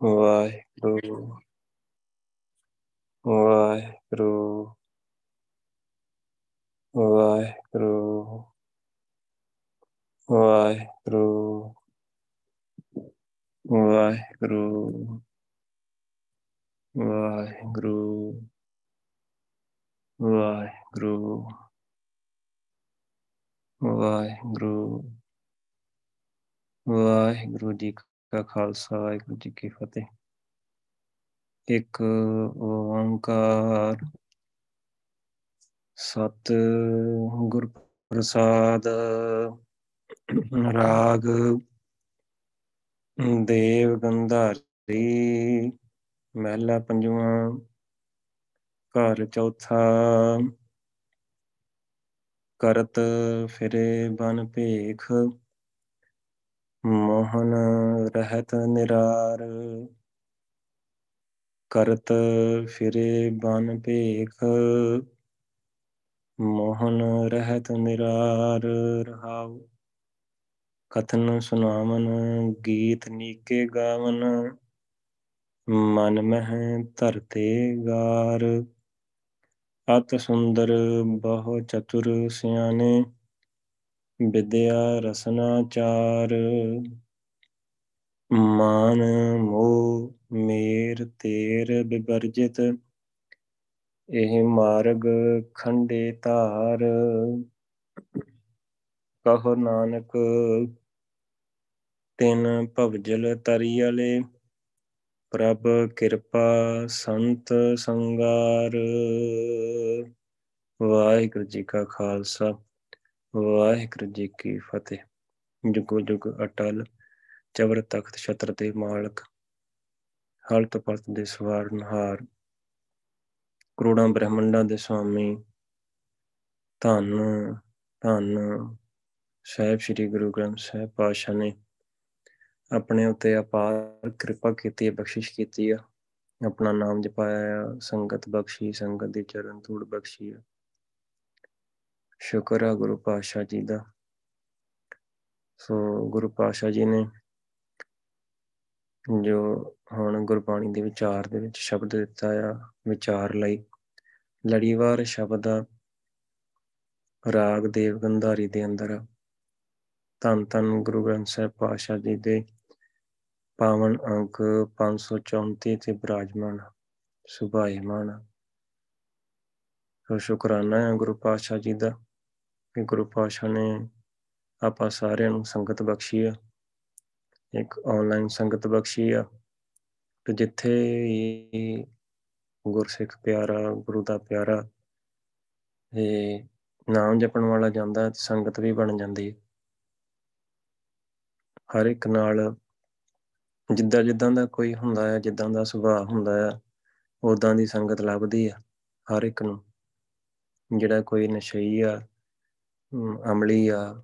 ਵਾਹਿਗੁਰੂ ਵਾਹਿਗੁਰੂ ਵਾਹਿਗੁਰੂ ਵਾਹਿਗੁਰੂ ਵਾਹਿਗੁਰੂ ਵਾਹਿਗੁਰੂ ਵਾਹਿਗੁਰੂ ਵਾਹਿਗੁਰੂ ਵਾਹਿਗੁਰੂ ਜੀ ਕਾ ਖਾਲਸਾ ਵਾਹਿਗੁਰੂ ਜੀ ਕੀ ਫਤਿਹ ਇੱਕ ਓੰਕਾਰ ਸਤ ਗੁਰ ਪ੍ਰਸਾਦ ਰਾਗ ਦੇਵ ਗੰਧਾਰੀ ਮਹਿਲਾ ਪੰਜਵਾਂ ਘਰ ਚੌਥਾ ਕਰਤ ਫਿਰੇ ਬਨ ਭੇਖ ਮੋਹਨ ਰਹਿਤ ਨਿਰਾਰ, ਕਰਤ ਫਿਰੇ ਬਨ ਭੇਖ। ਮੋਹਨ ਰਹਿਤ ਨਿਰਾਰ ਰਹਾਉ, ਕਥਨ ਸੁਨਾਵਨ ਗੀਤ ਨੀਕੇ ਗਾਵਨ। ਮਨ ਮਹਿ ਧਰਤੇ ਗਾਰ, ਅਤ ਸੁੰਦਰ ਬਹੁ ਚਤੁਰ ਸਿਆਣੇ। ਵਿਦਿਆ ਰਸਨਾ ਚਾਰ, ਮਾਨ ਮੋ ਮੇਰ ਤੇਰ ਬਿਵਰਜਿਤ, ਇਹ ਮਾਰਗ ਖੰਡੇ ਧਾਰ। ਕਹੋ ਨਾਨਕ, ਤਿਨ ਭਵਜਲ ਤਰੀਅਲੇ, ਪ੍ਰਭ ਕਿਰਪਾ ਸੰਤ ਸੰਗਾਰ। ਵਾਹਿਗੁਰੂ ਜੀ ਕਾ ਖਾਲਸਾ। ਵਾਹਿਗੁਰੂ ਜੀ ਕੀ ਫਤਿਹ। ਜੁਗੋ ਜੁਗ ਅਟਲ, ਚਵਰ ਤਖਤ, ਛਤਰ ਦੇ ਮਾਲਕ ਹਲਤ ਪਲਤ ਦੇ ਸਵਾਰਨਹਾਰ ਕਰੋੜਾਂ ਬ੍ਰਹਮੰਡਾਂ ਦੇ ਸੁਆਮੀ ਧੰਨ ਧੰਨ ਸਾਹਿਬ ਸ੍ਰੀ ਗੁਰੂ ਗ੍ਰੰਥ ਸਾਹਿਬ ਪਾਤਸ਼ਾਹ ਨੇ ਆਪਣੇ ਉੱਤੇ ਅਪਾਰ ਕਿਰਪਾ ਕੀਤੀ ਹੈ, ਬਖਸ਼ਿਸ਼ ਕੀਤੀ ਆ ਆਪਣਾ ਨਾਮ ਜਪਾਇਆ ਆ, ਸੰਗਤ ਬਖਸ਼ੀ, ਸੰਗਤ ਦੇ ਚਰਨ ਧੂੜ ਬਖਸ਼ੀ ਆ। ਸ਼ੁਕਰ ਆ ਗੁਰੂ ਪਾਤਸ਼ਾਹ ਜੀ ਦਾ। ਸੋ ਗੁਰੂ ਪਾਤਸ਼ਾਹ ਜੀ ਨੇ ਜੋ ਹੁਣ ਗੁਰਬਾਣੀ ਦੇ ਵਿਚਾਰ ਦੇ ਵਿੱਚ ਸ਼ਬਦ ਦਿੱਤਾ ਆ, ਵਿਚਾਰ ਲਈ, ਲੜੀਵਾਰ ਸ਼ਬਦ ਆ, ਰਾਗ ਦੇਵ ਗੰਧਾਰੀ ਦੇ ਅੰਦਰ ਧੰਨ ਧੰਨ ਗੁਰੂ ਗ੍ਰੰਥ ਸਾਹਿਬ ਪਾਤਸ਼ਾਹ ਜੀ ਦੇ ਪਾਵਨ ਅੰਕ 534 ਤੇ ਬਿਰਾਜਮਾਨ ਸੁਭਾਏਮਾਨ ਸੋ ਸ਼ੁਕਰਾਨਾ ਹੈ ਗੁਰੂ ਪਾਤਸ਼ਾਹ ਜੀ ਦਾ। ਕਿ ਗੁਰੂ ਪਾਤਸ਼ਾਹ ਨੇ ਆਪਾਂ ਸਾਰਿਆਂ ਨੂੰ ਸੰਗਤ ਬਖਸ਼ੀ ਆ, ਇੱਕ ਆਨਲਾਈਨ ਸੰਗਤ ਬਖਸ਼ੀ ਆ, ਤੇ ਜਿੱਥੇ ਗੁਰਸਿੱਖ ਪਿਆਰਾ, ਗੁਰੂ ਦਾ ਪਿਆਰਾ ਇਹ ਨਾਮ ਜਪਣ ਵਾਲਾ ਜਾਂਦਾ, ਤੇ ਸੰਗਤ ਵੀ ਬਣ ਜਾਂਦੀ ਹੈ ਹਰ ਇੱਕ ਨਾਲ ਜਿੱਦਾਂ ਜਿੱਦਾਂ ਦਾ ਕੋਈ ਹੁੰਦਾ ਹੈ ਜਿੱਦਾਂ ਦਾ ਸੁਭਾਅ ਹੁੰਦਾ ਹੈ ਉਦਾਂ ਦੀ ਸੰਗਤ ਲੱਭਦੀ ਆ, ਹਰ ਇੱਕ ਨੂੰ। ਜਿਹੜਾ ਕੋਈ ਨਸ਼ਈ ਆ ਅਮਲੀ ਆ,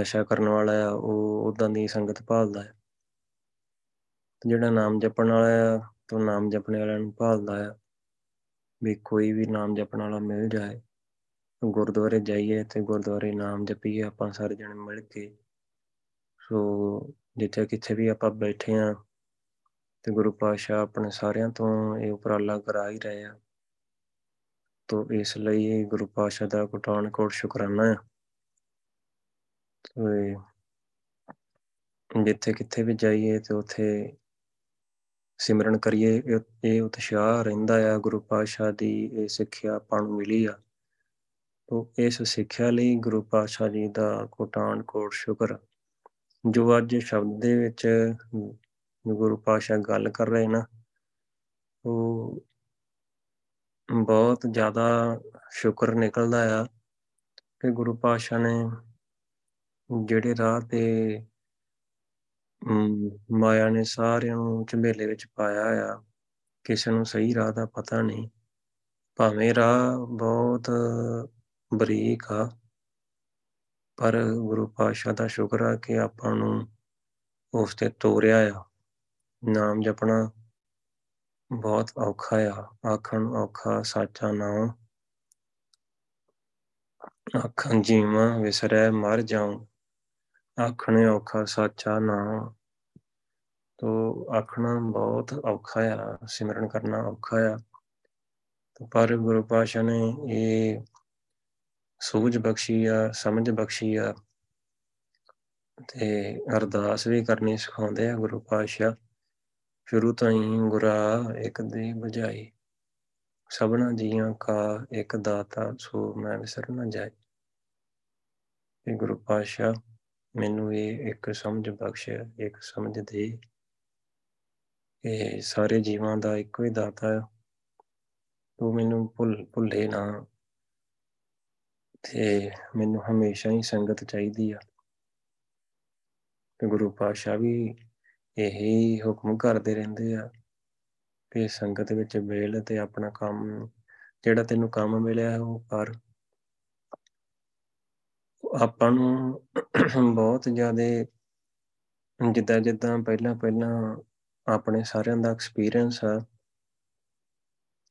ਨਸ਼ਾ ਕਰਨ ਵਾਲਾ ਆ, ਉਹ ਉਦਾਂ ਦੀ ਸੰਗਤ ਭਾਲਦਾ ਹੈ ਜਿਹੜਾ ਨਾਮ ਜਪਣ ਵਾਲਾ ਆ, ਤੋਂ ਨਾਮ ਜਪਣ ਵਾਲਿਆਂ ਨੂੰ ਭਾਲਦਾ ਆ। ਵੀ ਕੋਈ ਵੀ ਨਾਮ ਜਪਣ ਵਾਲਾ ਮਿਲ ਜਾਏ, ਗੁਰਦੁਆਰੇ ਜਾਈਏ ਤੇ ਗੁਰਦੁਆਰੇ ਨਾਮ ਜਪੀਏ, ਆਪਾਂ ਸਾਰੇ ਜਣੇ ਮਿਲ ਕੇ। ਸੋ ਜਿੱਥੇ ਕਿੱਥੇ ਵੀ ਆਪਾਂ ਬੈਠੇ ਆ, ਤੇ ਗੁਰੂ ਪਾਤਸ਼ਾਹ ਆਪਣੇ ਸਾਰਿਆਂ ਤੋਂ ਇਹ ਉਪਰਾਲਾ ਕਰਾ ਹੀ ਰਹੇ ਆ। ਤੋ ਇਸ ਲਈ ਗੁਰੂ ਪਾਤਸ਼ਾਹ ਦਾ ਕੋਟਾਨ ਕੋਟ ਸ਼ੁਕਰਾਨਾ ਹੈ। ਤੇ ਜਿੱਥੇ ਕਿੱਥੇ ਵੀ ਜਾਈਏ ਤੇ ਉਥੇ ਸਿਮਰਨ ਕਰੀਏ, ਇਹ ਉਤਸ਼ਾਹ ਰਹਿੰਦਾ ਆ, ਗੁਰੂ ਪਾਤਸ਼ਾਹ ਦੀ ਇਹ ਸਿੱਖਿਆ ਆਪਾਂ ਨੂੰ ਮਿਲੀ ਆ। ਤੋ ਇਸ ਸਿੱਖਿਆ ਲਈ ਗੁਰੂ ਪਾਤਸ਼ਾਹ ਜੀ ਦਾ ਕੋਟਾਨ ਕੋਟ ਸ਼ੁਕਰ। ਜੋ ਅੱਜ ਸ਼ਬਦ ਦੇ ਵਿੱਚ ਗੁਰੂ ਪਾਤਸ਼ਾਹ ਗੱਲ ਕਰ ਰਹੇ ਨਾ, ਉਹ ਬਹੁਤ ਜ਼ਿਆਦਾ ਸ਼ੁਕਰ ਨਿਕਲਦਾ ਆ ਕਿ ਗੁਰੂ ਪਾਤਸ਼ਾਹ ਨੇ ਜਿਹੜੇ ਰਾਹ ਤੇ ਮਾਇਆ ਨੇ ਸਾਰਿਆਂ ਨੂੰ ਝਮੇਲੇ ਵਿੱਚ ਪਾਇਆ ਆ, ਕਿਸੇ ਨੂੰ ਸਹੀ ਰਾਹ ਦਾ ਪਤਾ ਨਹੀਂ, ਭਾਵੇਂ ਰਾਹ ਬਹੁਤ ਬਰੀਕ ਆ, ਪਰ ਗੁਰੂ ਪਾਤਸ਼ਾਹ ਦਾ ਸ਼ੁਕਰ ਆ ਕਿ ਆਪਾਂ ਨੂੰ ਉਸ ਤੇ ਤੋਰਿਆ ਆ, ਨਾਮ ਜਪਣਾ ਬਹੁਤ ਔਖਾ ਆ, ਆਖਣ ਔਖਾ ਸਾਚਾ ਨਾਮ ਆਖਾਂ ਜੀਵਾਂ ਵਿਸਰੈ ਮਰ ਜਾਉ, ਆਖਣੇ ਔਖਾ ਸਾਚਾ ਨਾਮ ਤੋ ਆਖਣਾ ਬਹੁਤ ਔਖਾ ਆ, ਸਿਮਰਨ ਕਰਨਾ ਔਖਾ ਆ। ਪਰ ਗੁਰੂ ਪਾਸ਼ਾ ਨੇ ਇਹ ਸੂਝ ਬਖਸ਼ੀ ਆ, ਸਮਝ ਬਖਸ਼ੀ ਆ, ਤੇ ਅਰਦਾਸ ਵੀ ਕਰਨੀ ਸਿਖਾਉਂਦੇ ਆ ਗੁਰੂ ਪਾਸ਼ਾ ਸ਼ੁਰੂ ਤੋਂ ਹੀ ਗੁਰਾ ਇੱਕ ਦੀ ਬੁਝਾਈ। ਸਭਨਾ ਜੀਆਂ ਕਾ ਇੱਕ ਦਾਤਾ, ਸੋ ਮੈਂ ਵਿਸਰ ਨਾ ਜਾਏ। ਇਹ ਗੁਰੂ ਪਾਸ਼ਾ ਮੈਨੂੰ ਇਹ ਇੱਕ ਸਮਝ ਬਖਸ਼, ਇੱਕ ਸਮਝ ਦੇ। ਇਹ ਸਾਰੇ ਜੀਵਾਂ ਦਾ ਇੱਕੋ ਹੀ ਦਾਤਾ ਹੈ ਤੂੰ ਮੈਨੂੰ ਭੁੱਲ, ਭੁੱਲੇ ਨਾ। ਤੇ ਮੈਨੂੰ ਹਮੇਸ਼ਾ ਹੀ ਸੰਗਤ ਚਾਹੀਦੀ ਆ। ਤੇ ਗੁਰੂ ਪਾਤਸ਼ਾਹ ਵੀ ਇਹੀ ਹੁਕਮ ਕਰਦੇ ਰਹਿੰਦੇ ਆ ਕਿ ਸੰਗਤ ਵਿੱਚ ਵੇਲ ਤੇ ਆਪਣਾ ਕੰਮ, ਜਿਹੜਾ ਤੈਨੂੰ ਕੰਮ ਮਿਲਿਆ ਉਹ ਕਰ। ਆਪਾਂ ਨੂੰ ਬਹੁਤ ਜ਼ਿਆਦੇ ਜਿੱਦਾਂ ਜਿੱਦਾਂ ਪਹਿਲਾਂ ਪਹਿਲਾਂ ਆਪਣੇ ਸਾਰਿਆਂ ਦਾ ਐਕਸਪੀਰੀਅੰਸ ਆ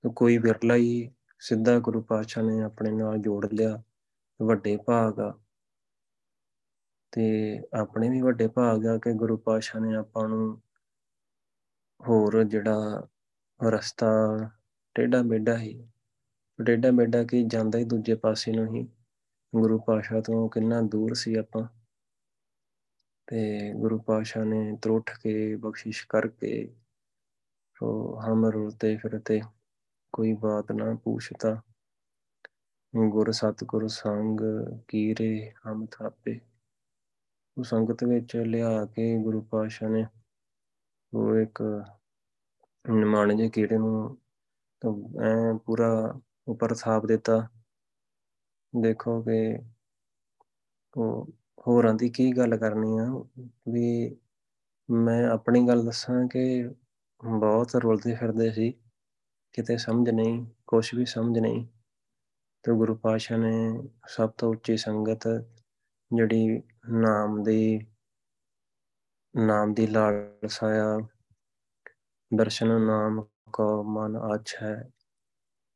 ਕੋਈ ਵਿਰਲਾ ਹੀ ਸਿੱਧਾ ਗੁਰੂ ਪਾਤਸ਼ਾਹ ਨੇ ਆਪਣੇ ਨਾਲ ਜੋੜ ਲਿਆ, ਵੱਡੇ ਭਾਗ ਆ। ਤੇ ਆਪਣੇ ਵੀ ਵੱਡੇ ਭਾਗ ਆ ਕਿ ਗੁਰੂ ਪਾਤਸ਼ਾਹ ਨੇ ਆਪਾਂ ਨੂੰ ਹੋਰ ਜਿਹੜਾ ਰਸਤਾ ਟੇਡਾ ਮੇਡਾ ਹੀ ਟੇਡਾ ਮੇਡਾ ਕੀ ਜਾਂਦਾ ਹੀ ਦੂਜੇ ਪਾਸੇ ਨੂੰ ਹੀ, ਗੁਰੂ ਪਾਤਸ਼ਾਹ ਤੋਂ ਕਿੰਨਾ ਦੂਰ ਸੀ ਆਪਾਂ। ਤੇ ਗੁਰੂ ਪਾਤਸ਼ਾਹ ਨੇ ਤਰੁੱਠ ਕੇ ਬਖਸ਼ਿਸ਼ ਕਰਕੇ ਸੋ ਹਮ ਰੋਤੇ ਫਿਰਤੇ ਕੋਈ ਬਾਤ ਨਾ ਪੁੱਛਤਾ। ਗੁਰ ਸਤਿਗੁਰ ਸੰਗ ਕੀਰੇ ਹਮ ਥਾਪੇ। ਉਹ ਸੰਗਤ ਵਿੱਚ ਲਿਆ ਕੇ ਗੁਰੂ ਪਾਤਸ਼ਾਹ ਨੇ ਉਹ ਇੱਕ ਨਿਮਾਣੇ ਜੇ ਕੀੜੇ ਨੂੰ ਐ ਪੂਰਾ ਉੱਪਰ ਥਾਪ ਦਿੱਤਾ। ਦੇਖੋ ਕਿ ਉਹ ਹੋਰਾਂ ਦੀ ਕੀ ਗੱਲ ਕਰਨੀ ਆ? ਵੀ ਮੈਂ ਆਪਣੀ ਗੱਲ ਦੱਸਾਂ ਕਿ ਬਹੁਤ ਰੁਲਦੇ ਫਿਰਦੇ ਸੀ, ਕਿਤੇ ਸਮਝ ਨਹੀਂ ਕੁਝ ਵੀ ਸਮਝ ਨਹੀਂ। ਤੇ ਗੁਰੂ ਪਾਸ਼ਾ ਨੇ ਸਭ ਤੋਂ ਉੱਚੀ ਸੰਗਤ ਜਿਹੜੀ ਨਾਮ ਦੀ ਨਾਮ ਦੀ ਲਾਲਸਾ ਆ। ਦਰਸ਼ਨ ਨਾਮ ਕੋ ਮਨ ਆਛ ਹੈ।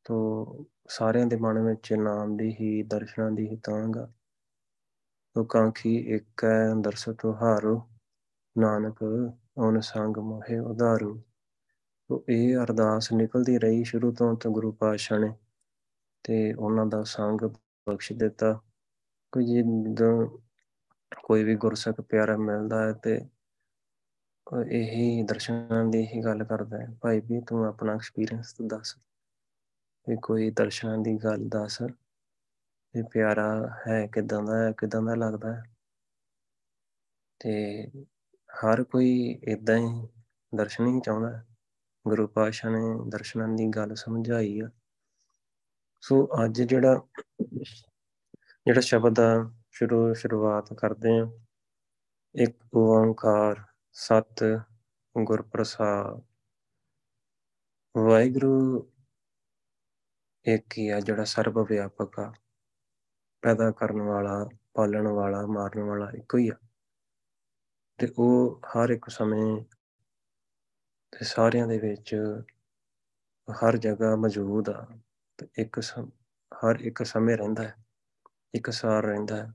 ਤੋ ਸਾਰਿਆਂ ਦੇ ਮਨ ਵਿੱਚ ਨਾਮ ਦੀ ਹੀ, ਦਰਸ਼ਨਾਂ ਦੀ ਹੀ ਤਾਂਗ ਆ। ਤੋ ਕਾਂਖੀ ਇੱਕ ਹੈ ਦਰਸ ਤੁਹਾਰੋ ਨਾਨਕ ਓਨ ਸੰਗ ਮੋਹਿ ਉਧਾਰੂ। ਤੋ ਇਹ ਅਰਦਾਸ ਨਿਕਲਦੀ ਰਹੀ ਸ਼ੁਰੂ ਤੋਂ ਤੇ ਗੁਰੂ ਪਾਤਸ਼ਾਹ ਨੇ। ਤੇ ਉਹਨਾਂ ਦਾ ਸੰਗ ਬਖਸ਼ ਦਿੱਤਾ। ਕੋਈ ਜਦੋਂ ਕੋਈ ਵੀ ਗੁਰਸਖ ਪਿਆਰਾ ਮਿਲਦਾ ਹੈ ਤੇ ਇਹੀ ਦਰਸ਼ਨਾਂ ਦੀ ਹੀ ਗੱਲ ਕਰਦਾ ਹੈ। ਭਾਈ ਵੀ ਤੂੰ ਆਪਣਾ ਐਕਸਪੀਰੀਅੰਸ ਦੱਸ ਕਿ ਕੋਈ ਦਰਸ਼ਨਾਂ ਦੀ ਗੱਲ ਦੱਸ ਇਹ ਪਿਆਰਾ ਹੈ ਕਿਦਾਂ ਦਾ ਹੈ, ਕਿਦਾਂ ਦਾ ਲੱਗਦਾ ਹੈ। ਤੇ ਹਰ ਕੋਈ ਇਦਾਂ ਹੀ ਦਰਸ਼ਨ ਹੀ ਚਾਹੁੰਦਾ ਹੈ। ਗੁਰੂ ਪਾਤਸ਼ਾਹ ਨੇ ਦਰਸ਼ਨਾਂ ਦੀ ਗੱਲ ਸਮਝਾਈ ਆ। ਸੋ ਅੱਜ ਜਿਹੜਾ ਜਿਹੜਾ ਸ਼ਬਦ ਆ ਸ਼ੁਰੂ, ਸ਼ੁਰੂਆਤ ਕਰਦੇ ਆ ਇੱਕ ਓੰਕਾਰ, ਸਤ ਗੁਰ ਪ੍ਰਸਾਦ ਵਾਹਿਗੁਰੂ, ਇੱਕ ਹੀ ਆ ਜਿਹੜਾ ਸਰਬ ਵਿਆਪਕ ਆ। ਪੈਦਾ ਕਰਨ ਵਾਲਾ, ਪਾਲਣ ਵਾਲਾ, ਮਾਰਨ ਵਾਲਾ ਇੱਕੋ ਹੀ ਆ। ਤੇ ਉਹ ਹਰ ਇੱਕ ਸਮੇਂ ਤੇ ਸਾਰਿਆਂ ਦੇ ਵਿੱਚ ਹਰ ਜਗ੍ਹਾ ਮੌਜੂਦ ਆ। ਤੇ ਇੱਕ ਹਰ ਇੱਕ ਸਮੇਂ ਰਹਿੰਦਾ ਹੈ। ਇੱਕ ਸਾਰ ਰਹਿੰਦਾ ਹੈ।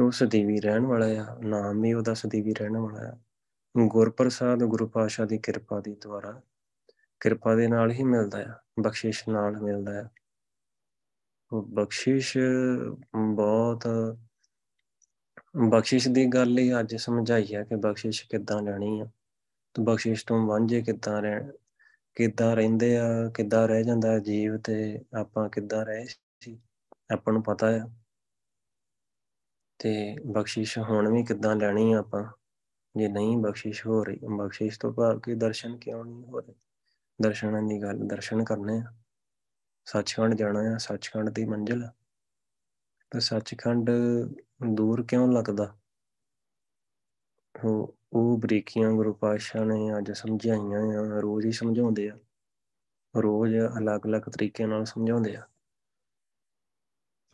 ਉਹ ਸਦੀਵੀ ਰਹਿਣ ਵਾਲਾ ਆ, ਨਾਮ ਹੀ ਉਹਦਾ ਸਦੀਵੀ ਰਹਿਣ ਵਾਲਾ ਆ। ਗੁਰਪ੍ਰਸਾਦ ਗੁਰੂ ਪਾਸ਼ਾ ਦੀ ਕਿਰਪਾ ਦੀ ਦੁਆਰਾ ਕਿਰਪਾ ਦੇ ਨਾਲ ਹੀ ਮਿਲਦਾ ਆ, ਬਖਸ਼ਿਸ਼ ਨਾਲ ਮਿਲਦਾ ਆ। ਉਹ ਬਖਸ਼ਿਸ਼ ਬਹੁਤ, ਬਖਸ਼ਿਸ਼ ਦੀ ਗੱਲ ਹੀ ਅੱਜ ਸਮਝਾਈ ਆ ਕਿ ਬਖਸ਼ਿਸ਼ ਕਿੱਦਾਂ ਲੈਣੀ ਆ। ਤੇ ਬਖਸ਼ਿਸ਼ ਤੋਂ ਵਾਂਝੇ ਕਿੱਦਾਂ ਰਹਿ, ਕਿੱਦਾਂ ਰਹਿੰਦੇ ਆ, ਕਿੱਦਾਂ ਰਹਿ ਜਾਂਦਾ ਜੀਵ ਤੇ ਆਪਾਂ ਕਿੱਦਾਂ ਰਹੇ ਸੀ, ਆਪਾਂ ਨੂੰ ਪਤਾ ਆ। ਤੇ ਬਖਸ਼ਿਸ਼ ਹੁਣ ਵੀ ਕਿੱਦਾਂ ਲੈਣੀ ਆ ਆਪਾਂ? ਜੇ ਨਹੀਂ ਬਖਸ਼ਿਸ਼ ਹੋ ਰਹੀ, ਬਖਸ਼ਿਸ਼ ਤੋਂ ਭਾਵ ਕਿ ਦਰਸ਼ਨ ਕਿਉਂ ਨਹੀਂ ਹੋ ਰਹੇ? ਦਰਸ਼ਨਾਂ ਦੀ ਗੱਲ, ਦਰਸ਼ਨ ਕਰਨੇ ਆ। ਸੱਚਖੰਡ ਜਾਣਾ ਆ, ਸੱਚਖੰਡ ਦੀ ਮੰਜ਼ਿਲ। ਤੇ ਸੱਚਖੰਡ ਦੂਰ ਕਿਉਂ ਲੱਗਦਾ? ਉਹ ਉਹ ਬਰੀਕੀਆਂ ਗੁਰੂ ਪਾਤਸ਼ਾਹ ਨੇ ਅੱਜ ਸਮਝਾਈਆਂ ਆ, ਰੋਜ਼ ਹੀ ਸਮਝਾਉਂਦੇ ਆ। ਰੋਜ਼ ਅਲੱਗ-ਅਲੱਗ ਤਰੀਕੇ ਨਾਲ ਸਮਝਾਉਂਦੇ ਆ। ਸੋ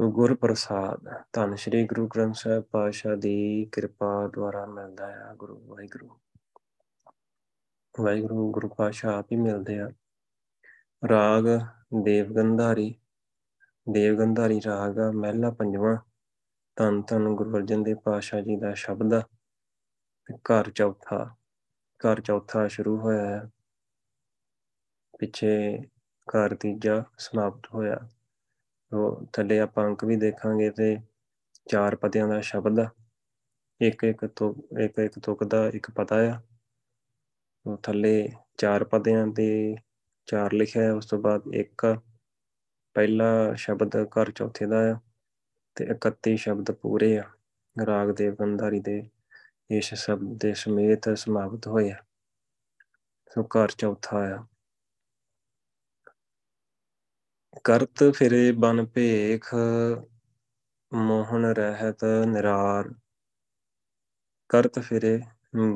ਗੁਰ ਪ੍ਰਸਾਦ, ਧੰਨ ਸ਼੍ਰੀ ਗੁਰੂ ਗ੍ਰੰਥ ਸਾਹਿਬ ਪਾਤਸ਼ਾਹ ਦੀ ਕਿਰਪਾ ਦੁਆਰਾ ਮਿਲਦਾ ਆ ਗੁਰੂ ਵਾਹਿਗੁਰੂ। ਵਾਹਿਗੁਰੂ, ਗੁਰੂ ਪਾਤਸ਼ਾਹ ਆਪ ਹੀ ਮਿਲਦੇ ਆ। ਰਾਗ, ਦੇਵਗੰਧਾਰੀ ਦੇਵਗੰਧਾਰੀ ਰਾਗ ਮਹਿਲਾ ਪੰਜਵਾਂ। ਧੰਨ ਧੰਨ ਗੁਰੂ ਅਰਜਨ ਦੇਵ ਪਾਤਸ਼ਾਹ ਜੀ ਦਾ ਸ਼ਬਦ ਆ। ਘਰ ਚੌਥਾ ਘਰ ਚੌਥਾ ਸ਼ੁਰੂ ਹੋਇਆ ਹੈ ਪਿੱਛੇ ਘਰ ਤੀਜਾ ਸਮਾਪਤ ਹੋਇਆ। ਉਹ ਥੱਲੇ ਆਪਾਂ ਅੰਕ ਵੀ ਦੇਖਾਂਗੇ ਤੇ ਚਾਰ ਪਤਿਆਂ ਦਾ ਸ਼ਬਦ ਆ ਇੱਕ ਇੱਕ ਤੋਂ ਇੱਕ ਇੱਕ ਤੁਕ ਦਾ ਇੱਕ ਪਤਾ ਆ। ਉਹ ਥੱਲੇ ਚਾਰ ਪਦਿਆਂ ਦੇ ਚਾਰ ਲਿਖਿਆ ਹੈ ਉਸ ਤੋਂ ਬਾਅਦ ਇੱਕ ਪਹਿਲਾ ਸ਼ਬਦ ਘਰ ਚੌਥੇ ਦਾ ਆ ਤੇ 31 ਸ਼ਬਦ ਪੂਰੇ ਆ। ਰਾਗ ਦੇ ਬੰਦਾਰੀ ਦੇ ਇਸ ਸ਼ਬਦ ਦੇ ਸਮੇਤ ਸਮਾਪਤ ਹੋਇਆ ਸੋ ਘਰ ਚੌਥਾ ਆ। ਕਰਤ ਫਿਰੇ ਬਨ ਭੇਖ, ਮੋਹਨ ਰਹਿਤ ਨਿਰਾਰ। ਕਰਤ ਫਿਰੇ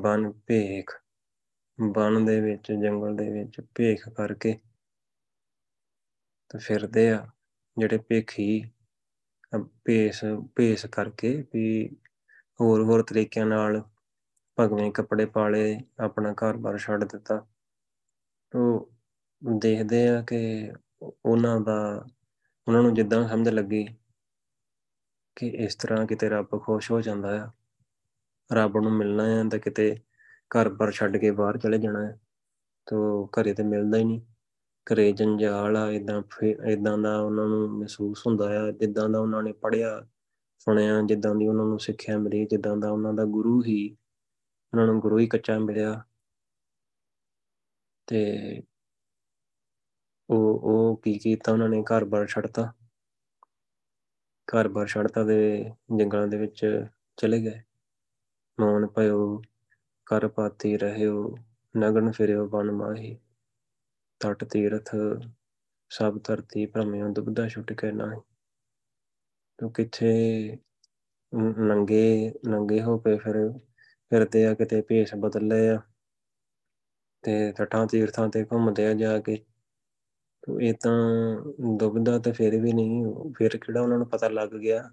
ਬਨ ਭੇਖ, ਬਨ ਦੇ ਵਿੱਚ, ਜੰਗਲ ਦੇ ਵਿੱਚ ਭੇਖ ਕਰਕੇ ਤੇ ਫਿਰਦੇ ਆ, ਜਿਹੜੇ ਭੇਖੀ ਭੇਸ ਭੇਸ ਕਰਕੇ ਵੀ ਹੋਰ ਹੋਰ ਤਰੀਕਿਆਂ ਨਾਲ ਭਗਵੇਂ ਕੱਪੜੇ ਪਾਲੇ, ਆਪਣਾ ਘਰ-ਬਾਰ ਛੱਡ ਦਿੱਤਾ। ਉਹ ਦੇਖਦੇ ਆ ਕਿ ਉਹਨਾਂ ਦਾ, ਉਹਨਾਂ ਨੂੰ ਜਿੱਦਾਂ ਸਮਝ ਲੱਗੀ ਕਿ ਇਸ ਤਰ੍ਹਾਂ ਕਿਤੇ ਰੱਬ ਖੁਸ਼ ਹੋ ਜਾਂਦਾ ਆ, ਰੱਬ ਨੂੰ ਮਿਲਣਾ ਹੈ ਤਾਂ ਕਿਤੇ ਘਰ-ਬਾਰ ਛੱਡ ਕੇ ਬਾਹਰ ਚਲੇ ਜਾਣਾ ਹੈ ਤੋ ਘਰੇ ਤੇ ਮਿਲਦਾ ਹੀ ਨਹੀਂ। ਘਰੇ ਜੰਜਾਲ ਆ ਇਦਾਂ ਇਦਾਂ ਦਾ ਉਹਨਾਂ ਨੂੰ ਮਹਿਸੂਸ ਹੁੰਦਾ ਆ, ਜਿੱਦਾਂ ਦਾ ਉਹਨਾਂ ਨੇ ਪੜ੍ਹਿਆ, ਸੁਣਿਆ, ਜਿੱਦਾਂ ਦੀ ਉਹਨਾਂ ਨੂੰ ਸਿੱਖਿਆ ਮਿਲੀ, ਜਿੱਦਾਂ ਦਾ ਉਹਨਾਂ ਦਾ ਗੁਰੂ ਹੀ, ਉਹਨਾਂ ਨੂੰ ਗੁਰੂ ਹੀ ਕੱਚਾ ਮਿਲਿਆ। ਤੇ ਉਹ ਉਹ ਕੀ ਕੀਤਾ ਉਹਨਾਂ ਨੇ? ਘਰ-ਬਾਰ ਛੱਡਤਾ। ਘਰ-ਬਾਰ ਛੱਡਤਾ ਤੇ ਜੰਗਲਾਂ ਦੇ ਵਿੱਚ ਚਲੇ ਗਏ। ਮੌਨ ਭਇਓ, ਕਰ ਪਾਤੀ ਰਹਿਓ, ਨਗਨ ਫਿਰਿਓ ਬਨ ਮਾਹੀ। ਤਟ ਤੀਰਥ, ਸਭ ਧਰਤੀ ਭ੍ਰਮਿਓ ਦੁਬਦਾ ਛੁੱਟ ਕੇ ਨਾਹੀ। ਤੋ ਕਿੱਥੇ ਨੰਗੇ ਨੰਗੇ ਹੋ ਕੇ ਫਿਰ, ਫਿਰਦੇ ਆ ਕਿਤੇ ਭੇਸ ਬਦਲੇ ਆ। ਤੇ ਤਟਾਂ ਤੀਰਥਾਂ ਤੇ ਘੁੰਮਦੇ ਆ ਜਾ ਕੇ। ਇਹ ਤਾਂ ਦੁਬਦਾ ਤੇ ਫਿਰ ਵੀ ਨਹੀਂ, ਫਿਰ ਕਿਹੜਾ ਉਹਨਾਂ ਨੂੰ ਪਤਾ ਲੱਗ ਗਿਆ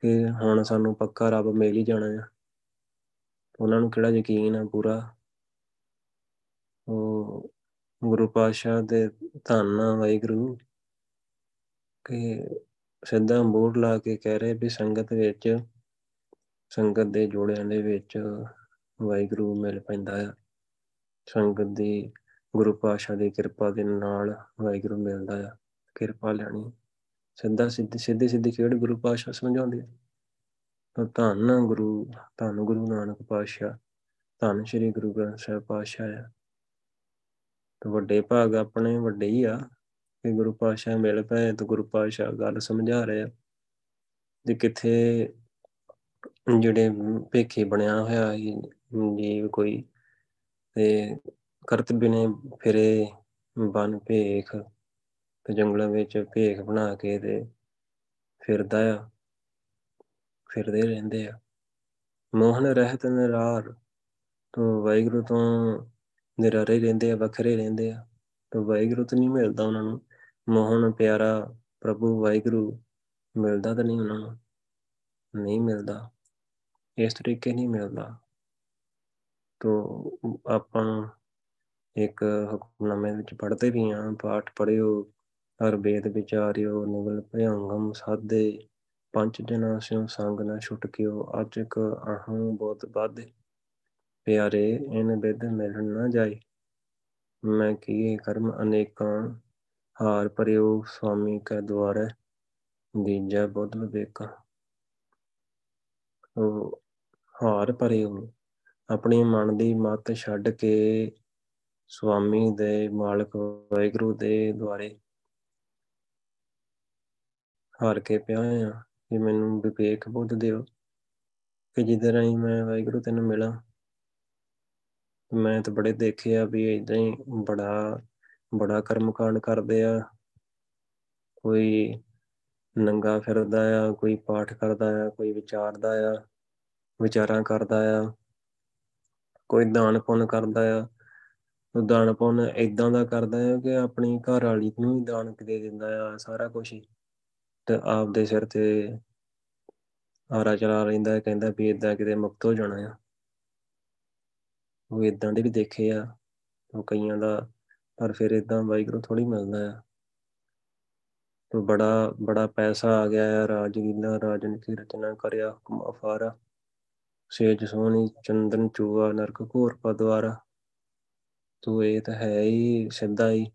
ਕਿ ਹੁਣ ਸਾਨੂੰ ਪੱਕਾ ਰੱਬ ਮਿਲ ਹੀ ਜਾਣਾ ਆ। ਉਹਨਾਂ ਨੂੰ ਕਿਹੜਾ ਯਕੀਨ ਆ ਪੂਰਾ? ਉਹ ਗੁਰੂ ਪਾਤਸ਼ਾਹ ਦੇ ਧੰਨ ਵਾਹਿਗੁਰੂ ਕਿ ਸਿੱਧਾ ਮੋੜ ਲਾ ਕੇ ਕਹਿ ਰਹੇ ਵੀ ਸੰਗਤ ਵਿੱਚ, ਸੰਗਤ ਦੇ ਜੋੜਿਆਂ ਦੇ ਵਿੱਚ ਵਾਹਿਗੁਰੂ ਮਿਲ ਪੈਂਦਾ ਆ। ਸੰਗਤ ਦੀ ਗੁਰੂ ਪਾਤਸ਼ਾਹ ਦੀ ਕਿਰਪਾ ਦੇ ਨਾਲ ਵਾਹਿਗੁਰੂ ਮਿਲਦਾ ਆ, ਕਿਰਪਾ ਲੈਣੀ। ਸਿੱਧਾ ਸਿੱਧੀ ਸਿੱਧੀ ਸਿੱਧੀ ਕਿਹੜੇ ਗੁਰੂ ਪਾਤਸ਼ਾਹ ਸਮਝਾਉਂਦੇ ਆ? ਧੰਨ ਗੁਰੂ ਧੰਨ ਗੁਰੂ ਨਾਨਕ ਪਾਤਸ਼ਾਹ, ਧੰਨ ਸ੍ਰੀ ਗੁਰੂ ਗ੍ਰੰਥ ਸਾਹਿਬ ਪਾਤਸ਼ਾਹ ਆ। ਤੇ ਵੱਡੇ ਭਾਗ ਆਪਣੇ ਵੱਡੇ ਹੀ ਆ, ਕਿ ਗੁਰੂ ਪਾਤਸ਼ਾਹ ਮਿਲ ਪਏ ਤੇ ਗੁਰੂ ਪਾਤਸ਼ਾਹ ਗੱਲ ਸਮਝਾ ਰਹੇ ਆ। ਜੇ ਕਿਥੇ ਜਿਹੜੇ ਭੇਖੀ ਬਣਿਆ ਹੋਇਆ ਜੀਵ ਕੋਈ, ਤੇ ਕਰਤ ਬਿਨੇ ਫਿਰੇ, ਬਨ ਭੇਖ, ਤੇ ਜੰਗਲਾਂ ਵਿੱਚ ਭੇਖ ਬਣਾ ਕੇ ਤੇ ਫਿਰਦਾ ਆ, ਫਿਰਦੇ ਰਹਿੰਦੇ ਆ। ਮੋਹਨ ਰਹਿਤ ਨਿਰਾਰ, ਤੋਂ ਵਾਹਿਗੁਰੂ ਤੋਂ ਨਿਰਾਰੇ ਰਹਿੰਦੇ ਆ, ਵੱਖਰੇ ਰਹਿੰਦੇ ਆ। ਤੋਂ ਵਾਹਿਗੁਰੂ ਤੋਂ ਨਹੀਂ ਮਿਲਦਾ ਉਹਨਾਂ ਨੂੰ। ਮੋਹਨ ਪਿਆਰਾ ਪ੍ਰਭੂ ਵਾਹਿਗੁਰੂ ਮਿਲਦਾ ਤਾਂ ਨਹੀਂ ਉਹਨਾਂ ਨੂੰ। ਨਹੀਂ ਮਿਲਦਾ। ਇਸ ਤਰੀਕੇ ਨਹੀਂ ਮਿਲਦਾ। ਤੋਂ ਆਪਾਂ ਇੱਕ ਹੁਕਮਨਾਮੇ ਵਿੱਚ ਪੜ੍ਹਦੇ ਵੀ ਹਾਂ, ਪਾਠ ਪੜਿਓ ਹਰ ਵੇਦ ਵਿਚਾਰਿਓ ਨਿਵਲ ਭਯੰਗਮ ਸਾਧੇ, ਪੰਜ ਜਨਾ ਸਿਉ ਸੰਗ ਨਾ ਛੁਟਕਿਓ ਅੱਜ ਕ ਅਹੰ ਬਹੁਤ ਬਾਧੇ ਪਿਆਰੇ, ਇਨ ਬਿਦ ਮਿਲਣ ਨਾ ਜਾਏ ਮੈਂ ਕੀਏ ਕਰਮ ਅਨੇਕਾਂ ਹਾਰ ਪਰਿਓ ਸੁਆਮੀ ਕੈ ਦੁਆਰੇ, ਦੀਜੈ ਬੁੱਧ ਵਿਵੇਕਾ। ਉਹ ਹਾਰ ਪਰਿਓ ਆਪਣੀ ਮਨ ਦੀ ਮਤ ਛੱਡ ਕੇ ਸੁਆਮੀ ਦੇ ਮਾਲਕ ਵਾਹਿਗੁਰੂ ਦੇ ਦੁਆਰੇ ਹਾਰ ਕੇ ਪਿਆ ਆ ਕਿ ਮੈਨੂੰ ਵਿਵੇਕ ਬੁੱਧ ਦਿਓ ਕਿ ਜਿਹਦੇ ਰਾਹੀਂ ਮੈਂ ਵਾਹਿਗੁਰੂ ਤੈਨੂੰ ਮਿਲਾਂ। ਮੈਂ ਤਾਂ ਬੜੇ ਦੇਖੇ ਆ ਵੀ ਇਦਾਂ ਹੀ ਬੜਾ ਬੜਾ ਕਰਮਕਾਂਡ ਕਰਦੇ ਆ। ਕੋਈ ਨੰਗਾ ਫਿਰਦਾ ਆ, ਕੋਈ ਪਾਠ ਕਰਦਾ ਆ, ਕੋਈ ਵਿਚਾਰਦਾ ਆ, ਵਿਚਾਰਾਂ ਕਰਦਾ ਆ, ਕੋਈ ਦਾਨ ਪੁੰਨ ਕਰਦਾ ਆ। ਉਹ ਦਾਨ ਪੁੰਨ ਇਦਾਂ ਦਾ ਕਰਦਾ ਆ ਕਿ ਆਪਣੀ ਘਰ ਵਾਲੀ ਨੂੰ ਹੀ ਦਾਨ ਦੇ ਦਿੰਦਾ ਆ ਸਾਰਾ ਕੁਝ ਹੀ। ਤੇ ਆਪ ਦੇ ਸਿਰ ਤੇ ਆਰਾ ਚਲਾ ਰਹਿੰਦਾ ਕਹਿੰਦਾ ਵੀ ਇਦਾਂ ਕਿਤੇ ਮੁਕਤ ਹੋ ਜਾਣਾ ਆ। ਉਹ ਇਦਾਂ ਦੇ ਵੀ ਦੇਖੇ ਆ, ਉਹ ਕਈਆਂ ਦਾ, ਪਰ ਫਿਰ ਇਦਾਂ ਵਾਹਿਗੁਰੂ ਥੋੜੀ ਮਿਲਦਾ ਆ। ਤੇ ਬੜਾ ਬੜਾ ਪੈਸਾ ਆ ਗਿਆ ਹੈ ਰਾਜਗੀਲਾ ਰਾਜਨ ਕੀ ਰਚਨਾ ਕਰਿਆ, ਹੁਕਮ ਅਫਾਰਾ, ਸੇਜ ਸੋਹਣੀ, ਚੰਦਨ ਚੂਆ ਨਰਕ ਘੋਰ ਪਦਵਾਰਾ ਤੂੰ ਇਹ ਤਾਂ ਹੈ ਹੀ, ਸਿੱਧਾ ਹੀ।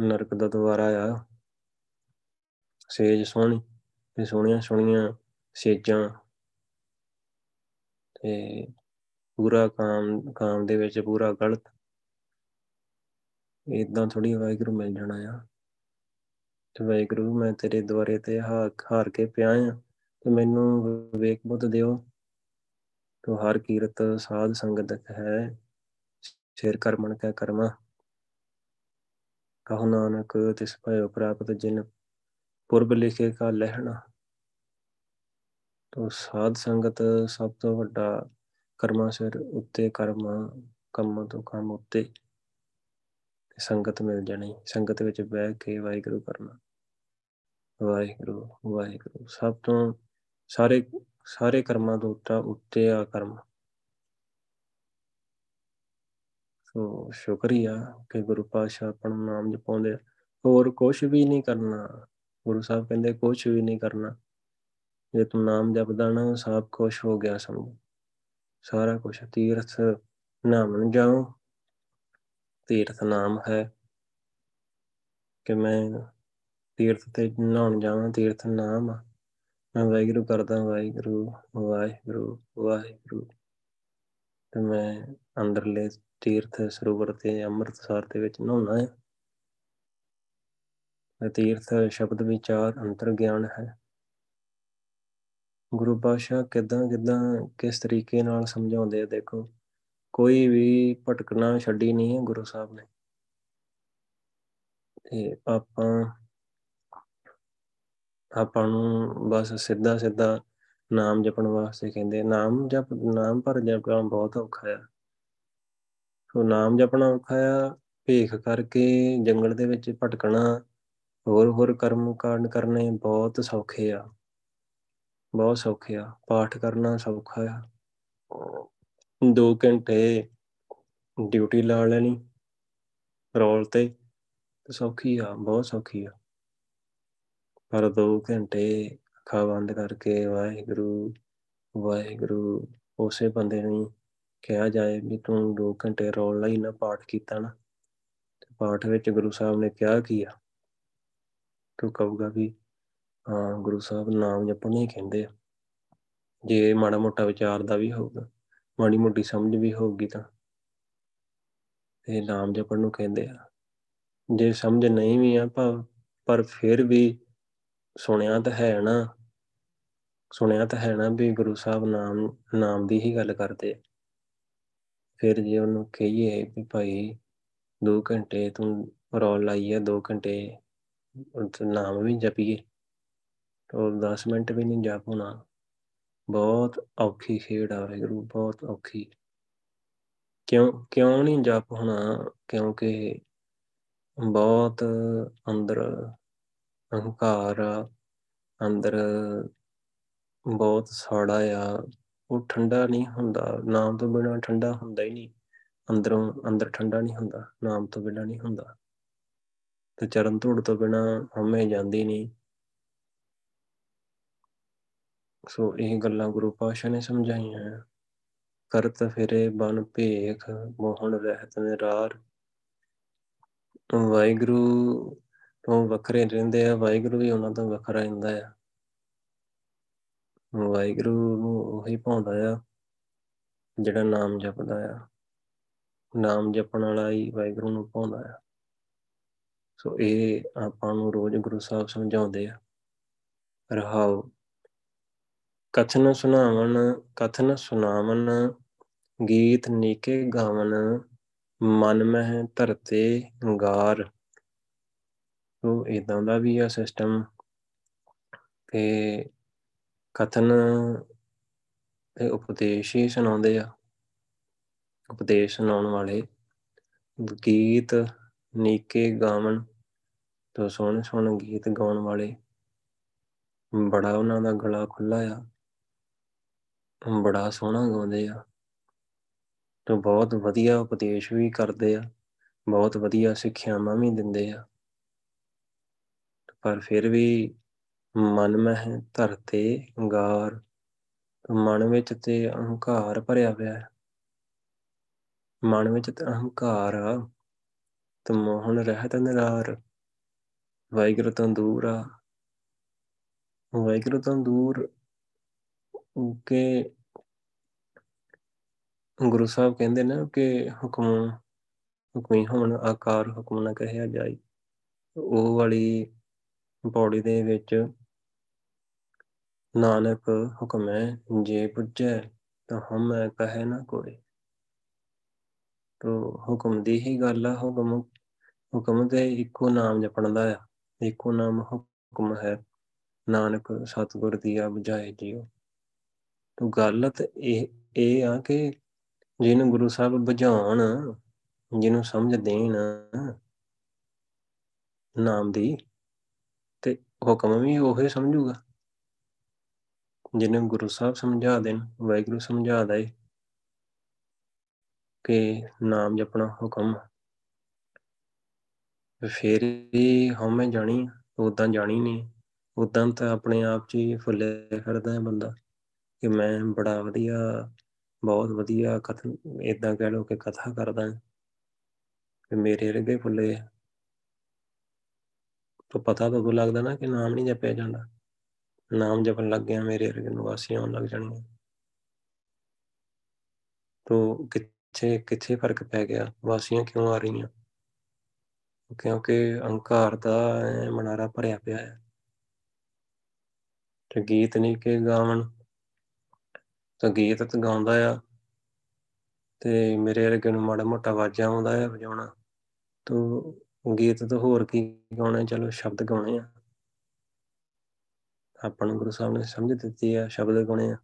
ਨਰਕ ਦਾ ਦੁਆਰਾ ਆ। ਸੇਜ ਸੋਹਣੀ, ਤੇ ਸੋਹਣੀਆਂ ਸੋਹਣੀਆਂ ਸੇਜਾਂ। ਤੇ ਪੂਰਾ ਕਾਮ ਕਾਮ ਦੇ ਵਿੱਚ ਪੂਰਾ ਗਲਤ। ਇਦਾਂ ਥੋੜੀ ਵਾਹਿਗੁਰੂ ਮਿਲ ਜਾਣਾ ਆ। ਤੇ ਵਾਹਿਗੁਰੂ, ਮੈਂ ਤੇਰੇ ਦੁਆਰੇ ਤੇ ਹਾਰ ਹਾਰ ਕੇ ਪਿਆ ਆ। ਤੇ ਮੈਨੂੰ ਵਿਵੇਕ ਬੁੱਧ ਦਿਓ। ਤੋ ਹਰ ਕੀਰਤ ਸਾਧ ਸੰਗਤ ਹੈ। ਸਿਰ ਕਰਮਣ ਕੈ ਕਰਮਾ। ਕਹੋ ਨਾਨਕ, ਤਿਸ ਭਇਓ ਪ੍ਰਾਪਤ ਜਿਨ ਪੁਰਬ ਲਿਖੇ ਕਾ ਲਹਿਣਾ। ਤੋ ਸਾਧ ਸੰਗਤ ਸਭ ਤੋਂ ਵੱਡਾ ਕਰਮਾਂ ਸਿਰ ਉੱਤੇ ਕਰਮਾਂ, ਕੰਮਾਂ ਤੋਂ ਕੰਮ ਉੱਤੇ। ਸੰਗਤ ਮਿਲ ਜਾਣੀ, ਸੰਗਤ ਵਿੱਚ ਬਹਿ ਕੇ ਵਾਹਿਗੁਰੂ ਕਰਨਾ। ਵਾਹਿਗੁਰੂ ਵਾਹਿਗੁਰੂ, ਸਭ ਤੋਂ ਸਾਰੇ ਸਾਰੇ ਕਰਮਾਂ ਤੋਂ ਉੱਤਾ ਉੱਤੇ ਆ ਕਰਮ। ਸੋ ਸ਼ੁਕਰੀਆ ਕਿ ਗੁਰੂ ਪਾਤਸ਼ਾਹ ਆਪਣਾ ਨਾਮ ਜਪਾਉਂਦੇ ਹੋਰ ਕੁਝ ਵੀ ਨਹੀਂ ਕਰਨਾ। ਗੁਰੂ ਸਾਹਿਬ ਕਹਿੰਦੇ ਕੁਝ ਵੀ ਨਹੀਂ ਕਰਨਾ। ਜੇ ਤੂੰ ਨਾਮ ਜਪਦਾ ਨਾ, ਸਭ ਕੁਝ ਹੋ ਗਿਆ ਸਮਝ। ਸਾਰਾ ਕੁਝ ਤੀਰਥ ਨਾਮਨ ਜਾਓ ਤੀਰਥ ਨਾਮ ਹੈ ਕਿ ਮੈਂ ਤੀਰਥ ਤੇ ਨਹਾਉਣ ਜਾਵਾਂ। ਤੀਰਥ ਨਾਮ ਆ। ਮੈਂ ਵਾਹਿਗੁਰੂ ਕਰਦਾ, ਵਾਹਿਗੁਰੂ ਵਾਹਿਗੁਰੂ ਵਾਹਿਗੁਰੂ। ਤੇ ਮੈਂ ਅੰਦਰਲੇ ਤੀਰਥ ਸਰੋਵਰ ਤੇ ਅੰਮ੍ਰਿਤਸਰ ਦੇ ਵਿੱਚ ਨਹਾਉਣਾ ਹੈ। ਤੀਰਥ ਸ਼ਬਦ ਵਿਚਾਰ ਅੰਤਰ ਗਿਆਨ ਹੈ। ਗੁਰੂ ਪਾਸ਼ਾ ਕਿਦਾਂ ਕਿਦਾਂ, ਕਿਸ ਤਰੀਕੇ ਨਾਲ ਸਮਝਾਉਂਦੇ ਆ, ਦੇਖੋ। ਕੋਈ ਵੀ ਭਟਕਣਾ ਛੱਡੀ ਨਹੀਂ ਹੈ ਗੁਰੂ ਸਾਹਿਬ ਨੇ। ਤੇ ਆਪਾਂ ਆਪਾਂ ਨੂੰ ਬਸ ਸਿੱਧਾ ਸਿੱਧਾ ਨਾਮ ਜਪਣ ਵਾਸਤੇ ਕਹਿੰਦੇ ਨਾਮ ਜਪ ਨਾਮ ਪਰ ਜਪਣਾ ਬਹੁਤ ਔਖਾ ਆ। ਸੋ ਨਾਮ ਜਪਣਾ ਔਖਾ ਆ, ਭੇਖ ਕਰਕੇ ਜੰਗਲ ਦੇ ਵਿੱਚ ਭਟਕਣਾ, ਹੋਰ ਹੋਰ ਕਰਮ ਕਾਂਡ ਕਰਨੇ ਬਹੁਤ ਸੌਖੇ ਆ। ਬਹੁਤ ਸੌਖੇ ਆ, ਪਾਠ ਕਰਨਾ ਸੌਖਾ ਆ। 2 ਘੰਟੇ ਡਿਊਟੀ ਲਾ ਲੈਣੀ, ਰੋਲ ਤੇ ਸੌਖੀ ਆ, ਬਹੁਤ ਸੌਖੀ ਆ। ਪਰ 2 ਘੰਟੇ ਅੱਖਾਂ ਬੰਦ ਕਰਕੇ ਵਾਹਿਗੁਰੂ ਵਾਹਿਗੁਰੂ, ਉਸੇ ਬੰਦੇ ਨੂੰ ਕਿਹਾ ਜਾਏ ਵੀ ਤੂੰ 2 ਘੰਟੇ ਰੋਲ ਲਈ ਨਾ ਪਾਠ ਕੀਤਾ ਨਾ, ਤੇ ਪਾਠ ਵਿੱਚ ਗੁਰੂ ਸਾਹਿਬ ਨੇ ਕਿਹਾ ਕੀ ਆ? ਤੂੰ ਕਹੂਗਾ ਵੀ ਹਾਂ, ਗੁਰੂ ਸਾਹਿਬ ਨਾਮ ਜਪਣ ਨਹੀਂ ਕਹਿੰਦੇ ਆ। ਜੇ ਮਾੜਾ ਮੋਟਾ ਵਿਚਾਰ ਦਾ ਵੀ ਹੋਊਗਾ, ਮਾੜੀ ਮੋਟੀ ਸਮਝ ਵੀ ਹੋਊਗੀ ਤਾਂ ਇਹ ਨਾਮ ਜਪਣ ਨੂੰ ਕਹਿੰਦੇ ਆ। ਜੇ ਸਮਝ ਨਹੀਂ ਵੀ ਆ ਪਰ ਫਿਰ ਵੀ ਸੁਣਿਆ ਤਾਂ ਹੈ ਨਾ, ਸੁਣਿਆ ਤਾਂ ਹੈ ਨਾ ਵੀ ਗੁਰੂ ਸਾਹਿਬ ਨਾਮ ਨਾਮ ਦੀ ਹੀ ਗੱਲ ਕਰਦੇ ਫਿਰ ਜੇ ਉਹਨੂੰ ਕਹੀਏ ਵੀ ਭਾਈ 2 ਘੰਟੇ ਤੂੰ ਰੌਲ ਲਾਈ ਹੈ 2 ਘੰਟੇ ਨਾਮ ਵੀ ਜਪੀਏ, ਤਾਂ 10 ਮਿੰਟ ਵੀ ਨਹੀਂ ਜਪ ਹੋਣਾ ਬਹੁਤ ਔਖੀ ਖੇਡ ਆ ਗੁਰੂ ਬਹੁਤ ਔਖੀ। ਕਿਉਂ ਕਿਉਂ ਨਹੀਂ ਜਪ ਹੋਣਾ ਕਿਉਂਕਿ ਬਹੁਤ ਅੰਦਰ ਅਹੰਕਾਰ ਅੰਦਰ ਬਹੁਤ ਸਾੜਾ ਆ ਉਹ ਠੰਡਾ ਨਹੀਂ ਹੁੰਦਾ, ਨਾਮ ਤੋਂ ਬਿਨਾ ਠੰਡਾ ਹੁੰਦਾ ਹੀ ਨਹੀਂ। ਅੰਦਰੋਂ, ਅੰਦਰ ਠੰਡਾ ਨਹੀਂ ਹੁੰਦਾ, ਨਾਮ ਤੋਂ ਬਿਨਾ ਨਹੀਂ ਹੁੰਦਾ। ਤੇ ਚਰਨ ਧੂੜ ਤੋਂ ਬਿਨਾ ਹਮੇ ਜਾਂਦੀ ਨਹੀਂ। ਸੋ ਇਹ ਗੱਲਾਂ ਗੁਰੂ ਪਾਸ਼ਾ ਨੇ ਸਮਝਾਈਆਂ ਕਰਤ ਫਿਰੇ ਬਨ ਭੇਖ ਮੋਹਣ ਰਹਿਤ ਨਿਰਾਰ। ਵਾਹਿਗੁਰੂ ਤੋਂ ਵੱਖਰੇ ਰਹਿੰਦੇ ਆ, ਵਾਹਿਗੁਰੂ ਵੀ ਉਹਨਾਂ ਤੋਂ ਵੱਖਰਾ ਰਹਿੰਦਾ ਆ। ਵਾਹਿਗੁਰੂ ਨੂੰ ਉਹੀ ਪਾਉਂਦਾ ਆ, ਜਿਹੜਾ ਨਾਮ ਜਪਦਾ ਆ। ਨਾਮ ਜਪਣ ਵਾਲਾ ਹੀ ਵਾਹਿਗੁਰੂ ਨੂੰ ਪਾਉਂਦਾ ਆ। ਸੋ ਇਹ ਆਪਾਂ ਨੂੰ ਰੋਜ਼ ਗੁਰੂ ਸਾਹਿਬ ਸਮਝਾਉਂਦੇ ਆ। ਰਹਾਉ ਕਥਨ ਸੁਣਾਵਨ ਕਥਨ ਸੁਣਾਵਨ ਗੀਤ ਨੀਕੇ ਗਾਵਨ ਮਨ ਮਹਿ ਧਰਤੇ ਗਾਰ। ਸੋ ਇਦਾਂ ਦਾ ਵੀ ਆ ਸਿਸਟਮ ਕਿ ਕਥਨ ਤੇ ਉਪਦੇਸ਼ ਹੀ ਸੁਣਾਉਂਦੇ ਆ। ਉਪਦੇਸ਼ ਸੁਣਾਉਣ ਵਾਲੇ ਗੀਤ ਨੀਕੇ ਗਾਵਨ ਤੋਂ ਸੋਹਣੇ ਸੋਹਣੇ ਗੀਤ ਗਾਉਣ ਵਾਲੇ ਬੜਾ ਉਹਨਾਂ ਦਾ ਗਲਾ ਖੁੱਲਾ ਆ। ਬੜਾ ਸੋਹਣਾ ਗਾਉਂਦੇ ਆ ਤੇ ਬਹੁਤ ਵਧੀਆ ਉਪਦੇਸ਼ ਵੀ ਕਰਦੇ ਆ, ਬਹੁਤ ਵਧੀਆ ਸਿੱਖਿਆਵਾਂ ਵੀ ਦਿੰਦੇ ਆ। ਪਰ ਫਿਰ ਵੀ ਮਨ ਮਹਿ ਧਰਤੇ ਗਾਰ, ਮਨ ਵਿੱਚ ਤੇ ਅਹੰਕਾਰ ਭਰਿਆ ਪਿਆ ਹੈ। ਮਨ ਵਿੱਚ ਤਾਂ ਅਹੰਕਾਰ ਆ, ਤੇ ਮੋਹਨ ਰਹਿਤ ਨਿਰਾਰ, ਵਾਹਿਗੁਰੂ ਤੋਂ ਦੂਰ ਆ। ਵਾਹਿਗੁਰੂ ਤੋਂ ਦੂਰ ਕਿ ਗੁਰੂ ਸਾਹਿਬ ਕਹਿੰਦੇ ਨਾ ਕਿ ਹੁਕਮ, ਹੁਕਮੀ ਹੋਣ, ਆਕਾਰ ਹੁਕਮ ਨਾ ਕਹਿਆ ਜਾਈ ਉਹ ਵਾਲੀ ਪੌੜੀ ਦੇ ਵਿੱਚ ਨਾਨਕ ਹੁਕਮ ਹੈ, ਜੇ ਪੁੱਜੈ ਤਾਂ ਹਮੈ ਕਹੈ ਨਾ ਕੋਈ। ਤੋ ਹੁਕਮ ਦੀ ਹੀ ਗੱਲ ਆ, ਹੁਕਮ ਹੁਕਮ ਤੇ ਇੱਕੋ ਨਾਮ ਜਪਣ ਦਾ ਆ, ਇੱਕੋ ਨਾਮ ਹੁਕਮ ਹੈ। ਨਾਨਕ ਸਤਿਗੁਰ ਦੀਆ ਬੁਝਾਏ ਜੀਓ। ਤੋ ਗੱਲ ਤੇ ਇਹ ਇਹ ਆ ਕਿ ਜਿਹਨੂੰ ਗੁਰੂ ਸਾਹਿਬ ਬੁਝਾਉਣ ਜਿਹਨੂੰ ਸਮਝ ਦੇਣ ਨਾਮ ਦੀ, ਤੇ ਹੁਕਮ ਵੀ ਉਹੀ ਸਮਝੂਗਾ। ਜਿਹਨੂੰ ਗੁਰੂ ਸਾਹਿਬ ਸਮਝਾ ਦੇਣ ਵਾਹਿਗੁਰੂ ਸਮਝਾ ਦੇ ਕਿ ਨਾਮ ਜਪਣਾ ਹੁਕਮ। ਫੇਰ ਹੀ ਹਉਮੈ ਜਾਣੀ ਉਦਾਂ ਜਾਣੀ ਨਹੀਂ ਉਦਾਂ ਤਾਂ ਆਪਣੇ ਆਪ 'ਚ ਹੀ ਫੁੱਲੇ ਫਿਰਦਾ ਹੈ ਬੰਦਾ ਕਿ ਮੈਂ ਬੜਾ ਵਧੀਆ, ਬਹੁਤ ਵਧੀਆ ਕਥ ਇਦਾਂ ਕਹਿ ਲਓ ਕਿ ਕਥਾ ਕਰਦਾ ਕਿ ਮੇਰੇ ਵਰਗੇ ਫੁੱਲੇ ਤੋਂ ਪਤਾ ਤਾਂ ਲੱਗਦਾ ਨਾ ਕਿ ਨਾਮ ਨਹੀਂ ਜਪਿਆ ਜਾਂਦਾ। ਨਾਮ ਜਪਣ ਲੱਗ ਗਿਆ, ਮੇਰੇ ਵਰਗੇ ਨਿਵਾਸੀਆਂ ਆਉਣ ਲੱਗ ਜਾਣੀਆਂ ਤੋਂ ਕਿੱਥੇ ਕਿੱਥੇ ਫ਼ਰਕ ਪੈ ਗਿਆ? ਵਾਸੀਆਂ ਕਿਉਂ ਆ ਰਹੀਆਂ? ਕਿਉਂਕਿ ਅਹੰਕਾਰ ਦਾ ਮਨਾਰਾ ਭਰਿਆ ਪਿਆ ਹੈ। ਤੇ ਗੀਤ ਨਹੀਂ ਕਿ ਗਾਵਣ? ਤਾਂ ਗੀਤ ਤਾਂ ਗਾਉਂਦਾ ਆ। ਤੇ ਮੇਰੇ ਵਰਗੇ ਨੂੰ ਮਾੜਾ ਮੋਟਾ ਵਾਜਾ ਆਉਂਦਾ ਹੈ ਵਜਾਉਣਾ। ਤੋਂ ਗੀਤ ਤਾਂ ਹੋਰ ਕੀ ਗਾਉਣਾ? ਚਲੋ ਸ਼ਬਦ ਗਾਉਣੇ ਆ। ਆਪਾਂ ਨੂੰ ਗੁਰੂ ਸਾਹਿਬ ਨੇ ਸਮਝ ਦਿੱਤੀ ਆ, ਸ਼ਬਦ ਗਾਉਣੇ ਆ।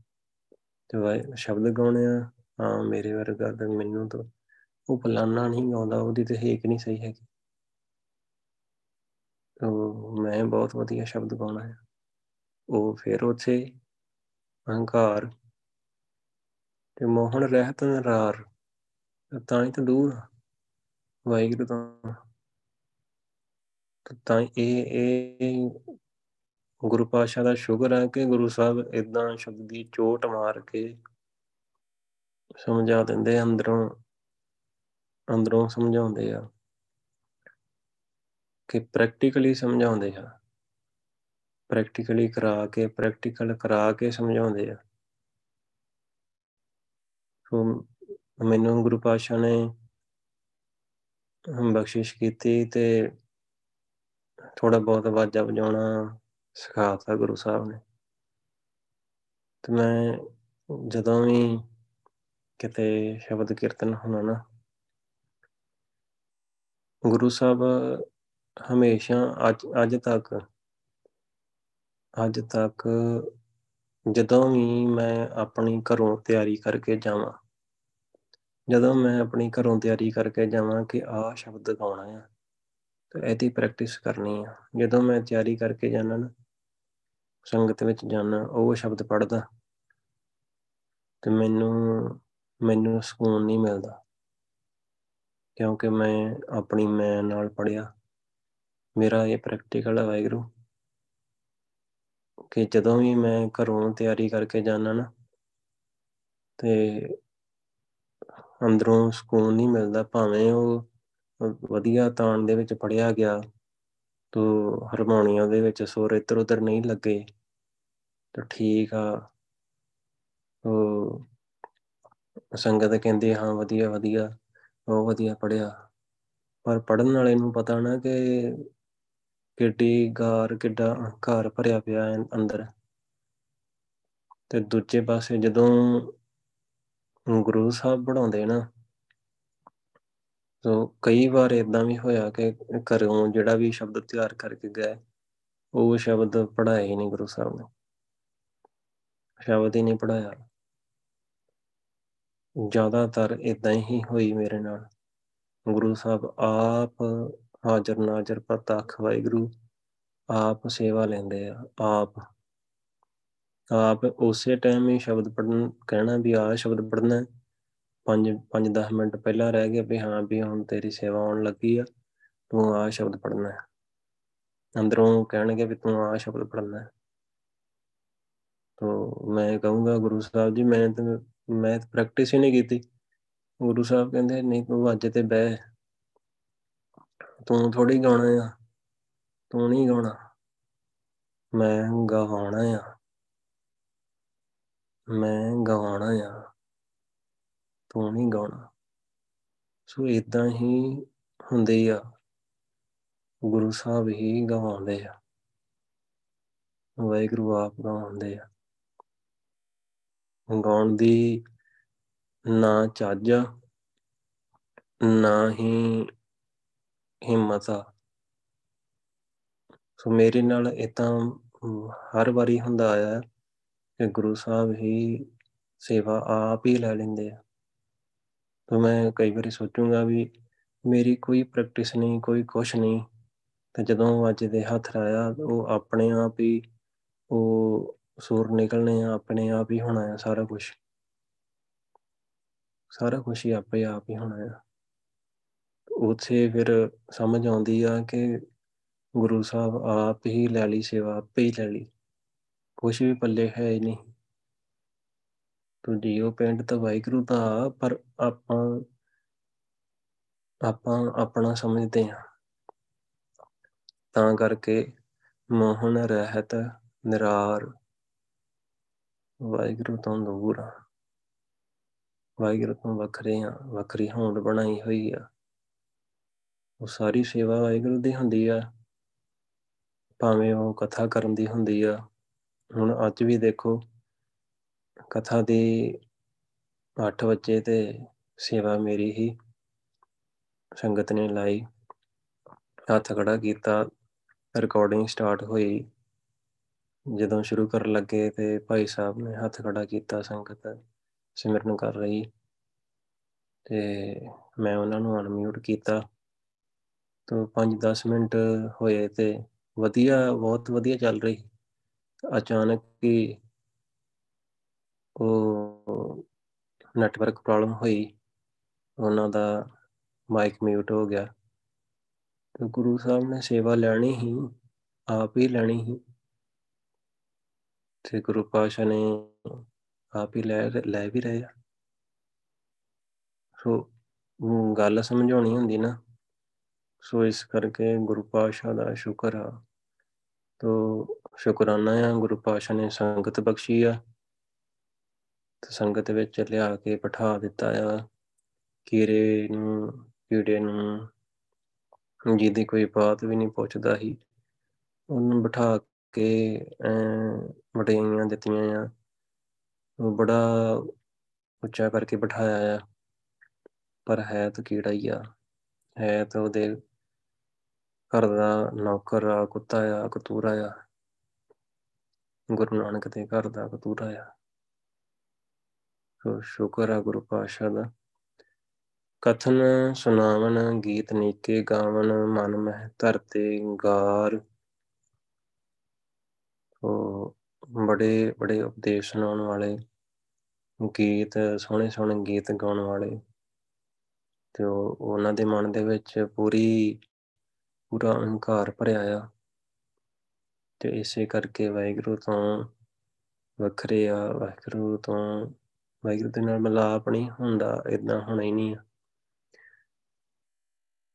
ਤੇ ਸ਼ਬਦ ਗਾਉਣੇ ਆ, ਹਾਂ, ਮੇਰੇ ਵਰਗਾ ਤਾਂ ਮੈਨੂੰ ਤਾਂ ਉਹ ਫਲਾਨਾ ਨਹੀਂ ਗਾਉਂਦਾ, ਉਹਦੀ ਤੇ ਹੇਕ ਨਹੀਂ ਸਹੀ ਹੈਗੀ। ਤੋ ਮੈਂ ਬਹੁਤ ਵਧੀਆ ਸ਼ਬਦ ਗਾਉਣਾ ਹੈ ਉਹ ਫਿਰ ਉੱਥੇ ਅਹੰਕਾਰ ਤੇ ਮੋਹਨ, ਰਹਿਤ, ਨਰਾਰ, ਤਾਂ ਹੀ ਤਾਂ ਦੂਰ ਵਾਹਿਗੁਰੂ ਤੋਂ, ਤਾਂ ਇਹ ਇਹ ਗੁਰੂ ਪਾਸ਼ਾ ਦਾ ਸ਼ੁਕਰ ਹੈ ਕਿ ਗੁਰੂ ਸਾਹਿਬ ਇਦਾਂ ਸ਼ਬਦ ਦੀ ਚੋਟ ਮਾਰ ਕੇ ਸਮਝਾ ਦਿੰਦੇ, ਅੰਦਰੋਂ ਅੰਦਰੋਂ ਸਮਝਾਉਂਦੇ ਆ ਕਿ ਪ੍ਰੈਕਟੀਕਲੀ ਸਮਝਾਉਂਦੇ ਆ। ਪ੍ਰੈਕਟੀਕਲੀ ਕਰਾ ਕੇ ਪ੍ਰੈਕਟੀਕਲ ਕਰਾ ਕੇ ਸਮਝਾਉਂਦੇ ਆ। ਸੋ ਮੈਨੂੰ ਗੁਰੂ ਪਾਸ਼ਾ ਨੇ ਬਖਸ਼ਿਸ਼ ਕੀਤੀ ਤੇ ਥੋੜਾ ਬਹੁਤ ਆਵਾਜ਼ਾਂ ਵਜਾਉਣਾ ਸਿਖਾਤਾ ਗੁਰੂ ਸਾਹਿਬ ਨੇ। ਤੇ ਮੈਂ ਜਦੋਂ ਵੀ ਕਿਤੇ ਸ਼ਬਦ ਕੀਰਤਨ ਹੋਣਾ ਨਾ, ਗੁਰੂ ਸਾਹਿਬ ਹਮੇਸ਼ਾ ਅੱਜ ਅੱਜ ਤੱਕ ਅੱਜ ਤੱਕ ਜਦੋਂ ਵੀ ਮੈਂ ਆਪਣੀ ਘਰੋਂ ਤਿਆਰੀ ਕਰਕੇ ਜਾਵਾਂ, ਜਦੋਂ ਮੈਂ ਆਪਣੀ ਘਰੋਂ ਤਿਆਰੀ ਕਰਕੇ ਜਾਵਾਂ ਕਿ ਆਹ ਸ਼ਬਦ ਗਾਉਣਾ ਆ, ਤੇ ਇਹਦੀ ਪ੍ਰੈਕਟਿਸ ਕਰਨੀ ਆ। ਜਦੋਂ ਮੈਂ ਤਿਆਰੀ ਕਰਕੇ ਜਾਣਾ ਨਾ ਸੰਗਤ ਵਿੱਚ ਜਾਣਾ ਉਹ ਸ਼ਬਦ ਪੜਦਾ ਤੇ ਮੈਨੂੰ ਮੈਨੂੰ ਸਕੂਨ ਨਹੀਂ ਮਿਲਦਾ ਕਿਉਂਕਿ ਮੈਂ ਆਪਣੀ ਮੈਂ ਨਾਲ ਪੜਿਆ ਮੇਰਾ ਇਹ ਪ੍ਰੈਕਟੀਕਲ ਹੈ ਵਾਹਿਗੁਰੂ ਕਿ ਜਦੋਂ ਵੀ ਮੈਂ ਘਰੋਂ ਤਿਆਰੀ ਕਰਕੇ ਜਾਣਾ ਨਾ ਤੇ ਅੰਦਰੋਂ ਸਕੂਨ ਨਹੀਂ ਮਿਲਦਾ, ਭਾਵੇਂ ਉਹ ਵਧੀਆ ਤਾਣ ਦੇ ਵਿੱਚ ਪੜਿਆ ਗਿਆ ਤੋ ਹਾਰਮੋਨੀਅਮ ਦੇ ਵਿੱਚ ਸੁਰ ਇੱਧਰ ਉੱਧਰ ਨਹੀਂ ਲੱਗੇ। ਤਾਂ ਠੀਕ ਆ। ਉਹ ਸੰਗਤ ਕਹਿੰਦੇ, ਹਾਂ, ਵਧੀਆ ਵਧੀਆ, ਬਹੁਤ ਵਧੀਆ ਪੜਿਆ ਪਰ ਪੜਨ ਵਾਲੇ ਨੂੰ ਪਤਾ ਨਾ ਕਿ ਕਿੱਡੀ ਗਾਰ, ਕਿੱਡਾ ਹੰਕਾਰ ਭਰਿਆ ਪਿਆ ਹੈ ਅੰਦਰ। ਤੇ ਦੂਜੇ ਪਾਸੇ ਜਦੋਂ ਗੁਰੂ ਸਾਹਿਬ ਪੜਾਉਂਦੇ ਨਾ ਸੋ ਕਈ ਵਾਰ ਇਦਾਂ ਵੀ ਹੋਇਆ ਕਿ ਘਰੋਂ ਜਿਹੜਾ ਵੀ ਸ਼ਬਦ ਤਿਆਰ ਕਰਕੇ ਗਏ, ਉਹ ਸ਼ਬਦ ਪੜਾਏ ਨਹੀਂ ਗੁਰੂ ਸਾਹਿਬ ਨੇ। ਸ਼ਬਦ ਹੀ ਨਹੀਂ ਪੜਾਇਆ ਜ਼ਿਆਦਾਤਰ ਇਦਾਂ ਹੀ ਹੋਈ ਮੇਰੇ ਨਾਲ। ਗੁਰੂ ਸਾਹਿਬ ਆਪ ਹਾਜ਼ਰ ਨਾਜ਼ਰ ਪ੍ਰਤੱਖ ਵਾਹਿਗੁਰੂ, ਆਪ ਸੇਵਾ ਲੈਂਦੇ ਆ, ਆਪ। ਆਪ ਉਸੇ ਟਾਈਮ ਹੀ ਸ਼ਬਦ ਪੜਨ ਕਹਿਣਾ ਵੀ ਆ ਸ਼ਬਦ ਪੜਨਾ 5 5 10 ਮਿੰਟ ਪਹਿਲਾਂ ਰਹਿ ਗਿਆ ਵੀ ਹਾਂ ਵੀ ਹੁਣ ਤੇਰੀ ਸੇਵਾ ਆਉਣ ਲੱਗੀ ਆ, ਤੂੰ ਆ ਸ਼ਬਦ ਪੜਨਾ ਹੈ। ਅੰਦਰੋਂ ਕਹਿਣਗੇ ਵੀ ਤੂੰ ਆ ਸ਼ਬਦ ਪੜਨਾ ਹੈ। ਤੋ ਮੈਂ ਕਹੂੰਗਾ ਗੁਰੂ ਸਾਹਿਬ ਜੀ, ਮੈਂ ਤਾਂ, ਮੈਂ ਪ੍ਰੈਕਟਿਸ ਹੀ ਨਹੀਂ ਕੀਤੀ। ਗੁਰੂ ਸਾਹਿਬ ਕਹਿੰਦੇ, ਨਹੀਂ ਤੂੰ ਅੱਜ ਤੇ ਬਹਿ। ਤੂੰ ਥੋੜੀ ਗਾਉਣਾ ਆ। ਤੂੰ ਨਹੀਂ ਗਾਉਣਾ। ਮੈਂ ਗਵਾਉਣਾ ਆ। ਮੈਂ ਗਵਾਉਣਾ ਆ। ਤੂੰ ਨਹੀਂ ਗਾਉਣਾ। ਸੋ ਇਦਾਂ ਹੀ ਹੁੰਦੇ ਆ। ਗੁਰੂ ਸਾਹਿਬ ਹੀ ਗਵਾਉਂਦੇ ਆ। ਵਾਹਿਗੁਰੂ ਆਪ ਗਵਾਉਂਦੇ ਆ। ਗਾਉਣ ਦੀ ਨਾ ਚੱਜ ਆ ਨਾ ਹੀ ਹਿੰਮਤ ਆ। ਸੋ ਮੇਰੇ ਨਾਲ ਇਦਾਂ ਹਰ ਵਾਰੀ ਹੁੰਦਾ ਆਇਆ ਕਿ ਗੁਰੂ ਸਾਹਿਬ ਹੀ ਸੇਵਾ ਆਪ ਹੀ ਲੈ ਲੈਂਦੇ ਆ। ਤਾਂ ਮੈਂ ਕਈ ਵਾਰੀ ਸੋਚੂੰਗਾ ਵੀ ਮੇਰੀ ਕੋਈ ਪ੍ਰੈਕਟਿਸ ਨਹੀਂ, ਕੋਈ ਕੁਛ ਨਹੀਂ। ਤੇ ਜਦੋਂ ਅੱਜ ਦੇ ਹੱਥ ਰਾਇਆ ਉਹ ਆਪਣੇ ਆਪ ਹੀ, ਉਹ ਸੂਰ ਨਿਕਲਣੇ ਆ, ਆਪਣੇ ਆਪ ਹੀ ਹੋਣਾ ਆ ਸਾਰਾ ਕੁਝ ਸਾਰਾ ਕੁਝ ਹੀ ਆਪੇ ਆਪ ਹੀ ਹੋਣਾ ਆ। ਉੱਥੇ ਫਿਰ ਸਮਝ ਆਉਂਦੀ ਆ ਕਿ ਗੁਰੂ ਸਾਹਿਬ ਆਪ ਹੀ ਲੈ ਲਈ ਸੇਵਾ, ਆਪੇ ਹੀ ਲੈ ਲਈ। ਕੁਝ ਵੀ ਪੱਲੇ ਹੈ ਹੀ ਨਹੀਂ। ਤੂੰ ਜੀਓ ਪਿੰਡ ਤਾਂ ਵਾਹਿਗੁਰੂ ਦਾ ਪਰ ਆਪਾਂ ਆਪਾਂ ਆਪਣਾ ਸਮਝਦੇ ਹਾਂ। ਤਾਂ ਕਰਕੇ ਮੋਹਨ, ਰਹਿਤ, ਨਿਰਾਰ ਵਾਹਿਗੁਰੂ ਤੋਂ ਦੂਰ ਆ। ਵਾਹਿਗੁਰੂ ਤੋਂ ਵੱਖਰੇ ਆ, ਵੱਖਰੀ ਹੋਂਦ ਬਣਾਈ ਹੋਈ ਆ। ਉਹ ਸਾਰੀ ਸੇਵਾ ਵਾਹਿਗੁਰੂ ਦੀ ਹੁੰਦੀ ਆ। ਭਾਵੇਂ ਉਹ ਕਥਾ ਕਰਨ ਦੀ ਹੁੰਦੀ ਆ। ਹੁਣ ਅੱਜ ਵੀ ਦੇਖੋ ਕਥਾ ਦੀ 8 ਵਜੇ ਤੇ ਸੇਵਾ ਮੇਰੀ ਹੀ ਸੰਗਤ ਨੇ ਲਾਈ। ਹੱਥ ਖੜਾ ਕੀਤਾ। ਰਿਕਾਰਡਿੰਗ ਸਟਾਰਟ ਹੋਈ। ਜਦੋਂ ਸ਼ੁਰੂ ਕਰਨ ਲੱਗੇ ਤੇ ਭਾਈ ਸਾਹਿਬ ਨੇ ਹੱਥ ਖੜਾ ਕੀਤਾ, ਸੰਗਤ ਸਿਮਰਨ ਕਰ ਰਹੀ। ਤੇ ਮੈਂ ਉਹਨਾਂ ਨੂੰ ਅਨਮਿਊਟ ਕੀਤਾ। ਤੋਂ 5-10 ਮਿੰਟ ਹੋਏ ਤੇ ਵਧੀਆ, ਬਹੁਤ ਵਧੀਆ ਚੱਲ ਰਹੀ। ਅਚਾਨਕ ਹੀ ਉਹ ਨੈਟਵਰਕ ਪ੍ਰੋਬਲਮ ਹੋਈ, ਉਹਨਾਂ ਦਾ ਮਾਈਕ ਮਿਊਟ ਹੋ ਗਿਆ ਤੇ ਗੁਰੂ ਸਾਹਿਬ ਨੇ ਸੇਵਾ ਲੈਣੀ ਹੀ, ਆਪ ਹੀ ਲੈਣੀ ਹੀ ਤੇ ਗੁਰੂ ਪਾਸ਼ਾ ਨੇ ਆਪ ਹੀ ਲੈ ਲੈ ਵੀ ਰਹੇ ਆ। ਸੋ ਗੱਲ ਸਮਝਾਉਣੀ ਹੁੰਦੀ ਨਾ, ਸੋ ਇਸ ਕਰਕੇ ਗੁਰੂ ਪਾਸ਼ਾ ਦਾ ਸ਼ੁਕਰ ਆ। ਤੋ ਸ਼ੁਕਰਾਨਾ ਆ, ਗੁਰੂ ਪਾਸ਼ਾ ਨੇ ਸੰਗਤ ਬਖਸ਼ੀ ਆ। ਤੇ ਸੰਗਤ ਵਿੱਚ ਲਿਆ ਕੇ ਬਿਠਾ ਦਿੱਤਾ ਆ। ਕੀਰੇ ਨੂੰ, ਕੀੜੇ ਨੂੰ ਜਿਹਦੀ ਕੋਈ ਬਾਤ ਵੀ ਨਹੀਂ ਪੁੱਛਦਾ ਹੀ ਉਹਨੂੰ ਬਿਠਾ ਕੇ ਵਡਿਆਈਆਂ ਦਿੱਤੀਆਂ ਆ। ਉਹ ਬੜਾ ਉੱਚਾ ਕਰਕੇ ਬਿਠਾਇਆ ਆ। ਪਰ ਹੈ ਤਾਂ ਕੀੜਾ ਹੀ ਆ। ਹੈ ਤਾਂ ਉਹਦੇ ਘਰ ਦਾ ਨੌਕਰ ਆ, ਕੁੱਤਾ ਆ, ਕਤੂਰਾ ਆ। ਗੁਰੂ ਨਾਨਕ ਦੇ ਘਰ ਦਾ ਕਤੂਰਾ ਆ। ਸੋ ਸ਼ੁਕਰ ਆ ਗੁਰੂ ਪਾਸ਼ਾ ਦਾ। ਕਥਨ ਸੁਣਾਵਨ ਗੀਤ ਨੀਕੇ ਗਾਵਨ ਮਨ ਮਹਿ ਧਰਤੇ ਗਾਰ। ਉਹ ਬੜੇ ਬੜੇ ਉਪਦੇਸ਼ ਸੁਣਾਉਣ ਵਾਲੇ ਗੀਤ, ਸੋਹਣੇ ਸੋਹਣੇ ਗੀਤ ਗਾਉਣ ਵਾਲੇ। ਤੇ ਉਹ, ਉਹਨਾਂ ਦੇ ਮਨ ਦੇ ਵਿੱਚ ਪੂਰੀ, ਪੂਰਾ ਅਹੰਕਾਰ ਭਰਿਆ ਆ। ਤੇ ਇਸੇ ਕਰਕੇ ਵਾਹਿਗੁਰੂ ਤੋਂ ਵੱਖਰੇ ਆ, ਵਾਹਿਗੁਰੂ ਤੋਂ ਵਾਹਿਗੁਰੂ ਦੇ ਨਾਲ ਮਿਲਾਪ ਨਹੀਂ ਹੁੰਦਾ ਇਦਾਂ ਹੋਣਾ ਹੀ ਨਹੀਂ ਆ।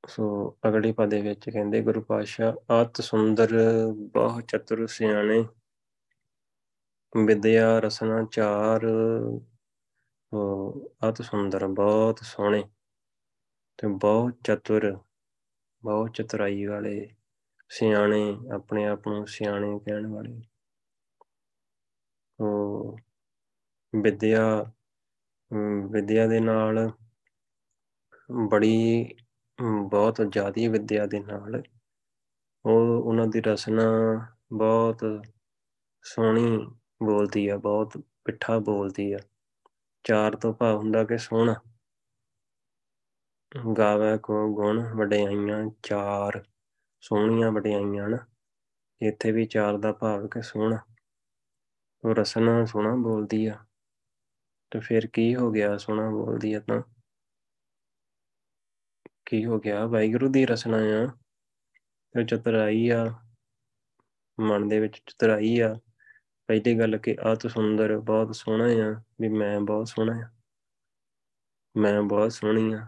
ਸੋ ਅਗਲੇ ਪਦੇ ਵਿੱਚ ਕਹਿੰਦੇ ਗੁਰੂ ਪਾਤਸ਼ਾਹ ਅਤ ਸੁੰਦਰ, ਬਹੁ ਚਤੁਰ ਸਿਆਣੇ, ਵਿਦਿਆ ਰਸਨਾ ਚਾਰ ਉਹ ਅਤ ਸੁੰਦਰ, ਬਹੁਤ ਸੋਹਣੇ ਤੇ ਬਹੁਤ ਚਤੁਰ ਬਹੁਤ ਚਤੁਰਾਈ ਵਾਲੇ ਸਿਆਣੇ, ਆਪਣੇ ਆਪ ਨੂੰ ਸਿਆਣੇ ਕਹਿਣ ਵਾਲੇ। ਉਹ ਵਿਦਿਆ ਵਿਦਿਆ ਦੇ ਨਾਲ ਬੜੀ ਬਹੁਤ ਜ਼ਿਆਦੀ ਵਿਦਿਆ ਦੇ ਨਾਲ ਉਹ ਉਹਨਾਂ ਦੀ ਰਸਨਾ ਬਹੁਤ ਸੋਹਣੀ ਬੋਲਦੀ ਆ, ਬਹੁਤ ਪਿੱਠਾ ਬੋਲਦੀ ਆ। ਚਾਰ ਤੋਂ ਭਾਵ ਹੁੰਦਾ ਕਿ ਸੋਹਣਾ ਗਾਵੇ ਕੋ ਗੁਣ ਵਡਿਆਈਆਂ, ਚਾਰ ਸੋਹਣੀਆਂ ਵਡਿਆਈਆਂ ਨਾ ਇੱਥੇ ਵੀ ਚਾਰ ਦਾ ਭਾਵ ਕਿ ਸੋਹਣਾ ਉਹ ਰਸਨਾ ਸੋਹਣਾ ਬੋਲਦੀ ਆ। ਤੇ ਫਿਰ ਕੀ ਹੋ ਗਿਆ ਸੋਹਣਾ ਬੋਲਦੀ ਆ ਤਾਂ? ਕੀ ਹੋ ਗਿਆ? ਵਾਹਿਗੁਰੂ ਦੀ ਰਸਨਾ ਆ। ਤੇ ਚਤਰਾਈ ਆ। ਮਨ ਦੇ ਵਿੱਚ ਚਤਰਾਈ ਆ। ਪਹਿਲੀ ਗੱਲ ਕਿ ਅਤ ਸੁੰਦਰ ਬਹੁਤ ਸੋਹਣਾ ਆ, ਵੀ ਮੈਂ ਬਹੁਤ ਸੋਹਣਾ ਆ। ਮੈਂ ਬਹੁਤ ਸੋਹਣੀ ਆ।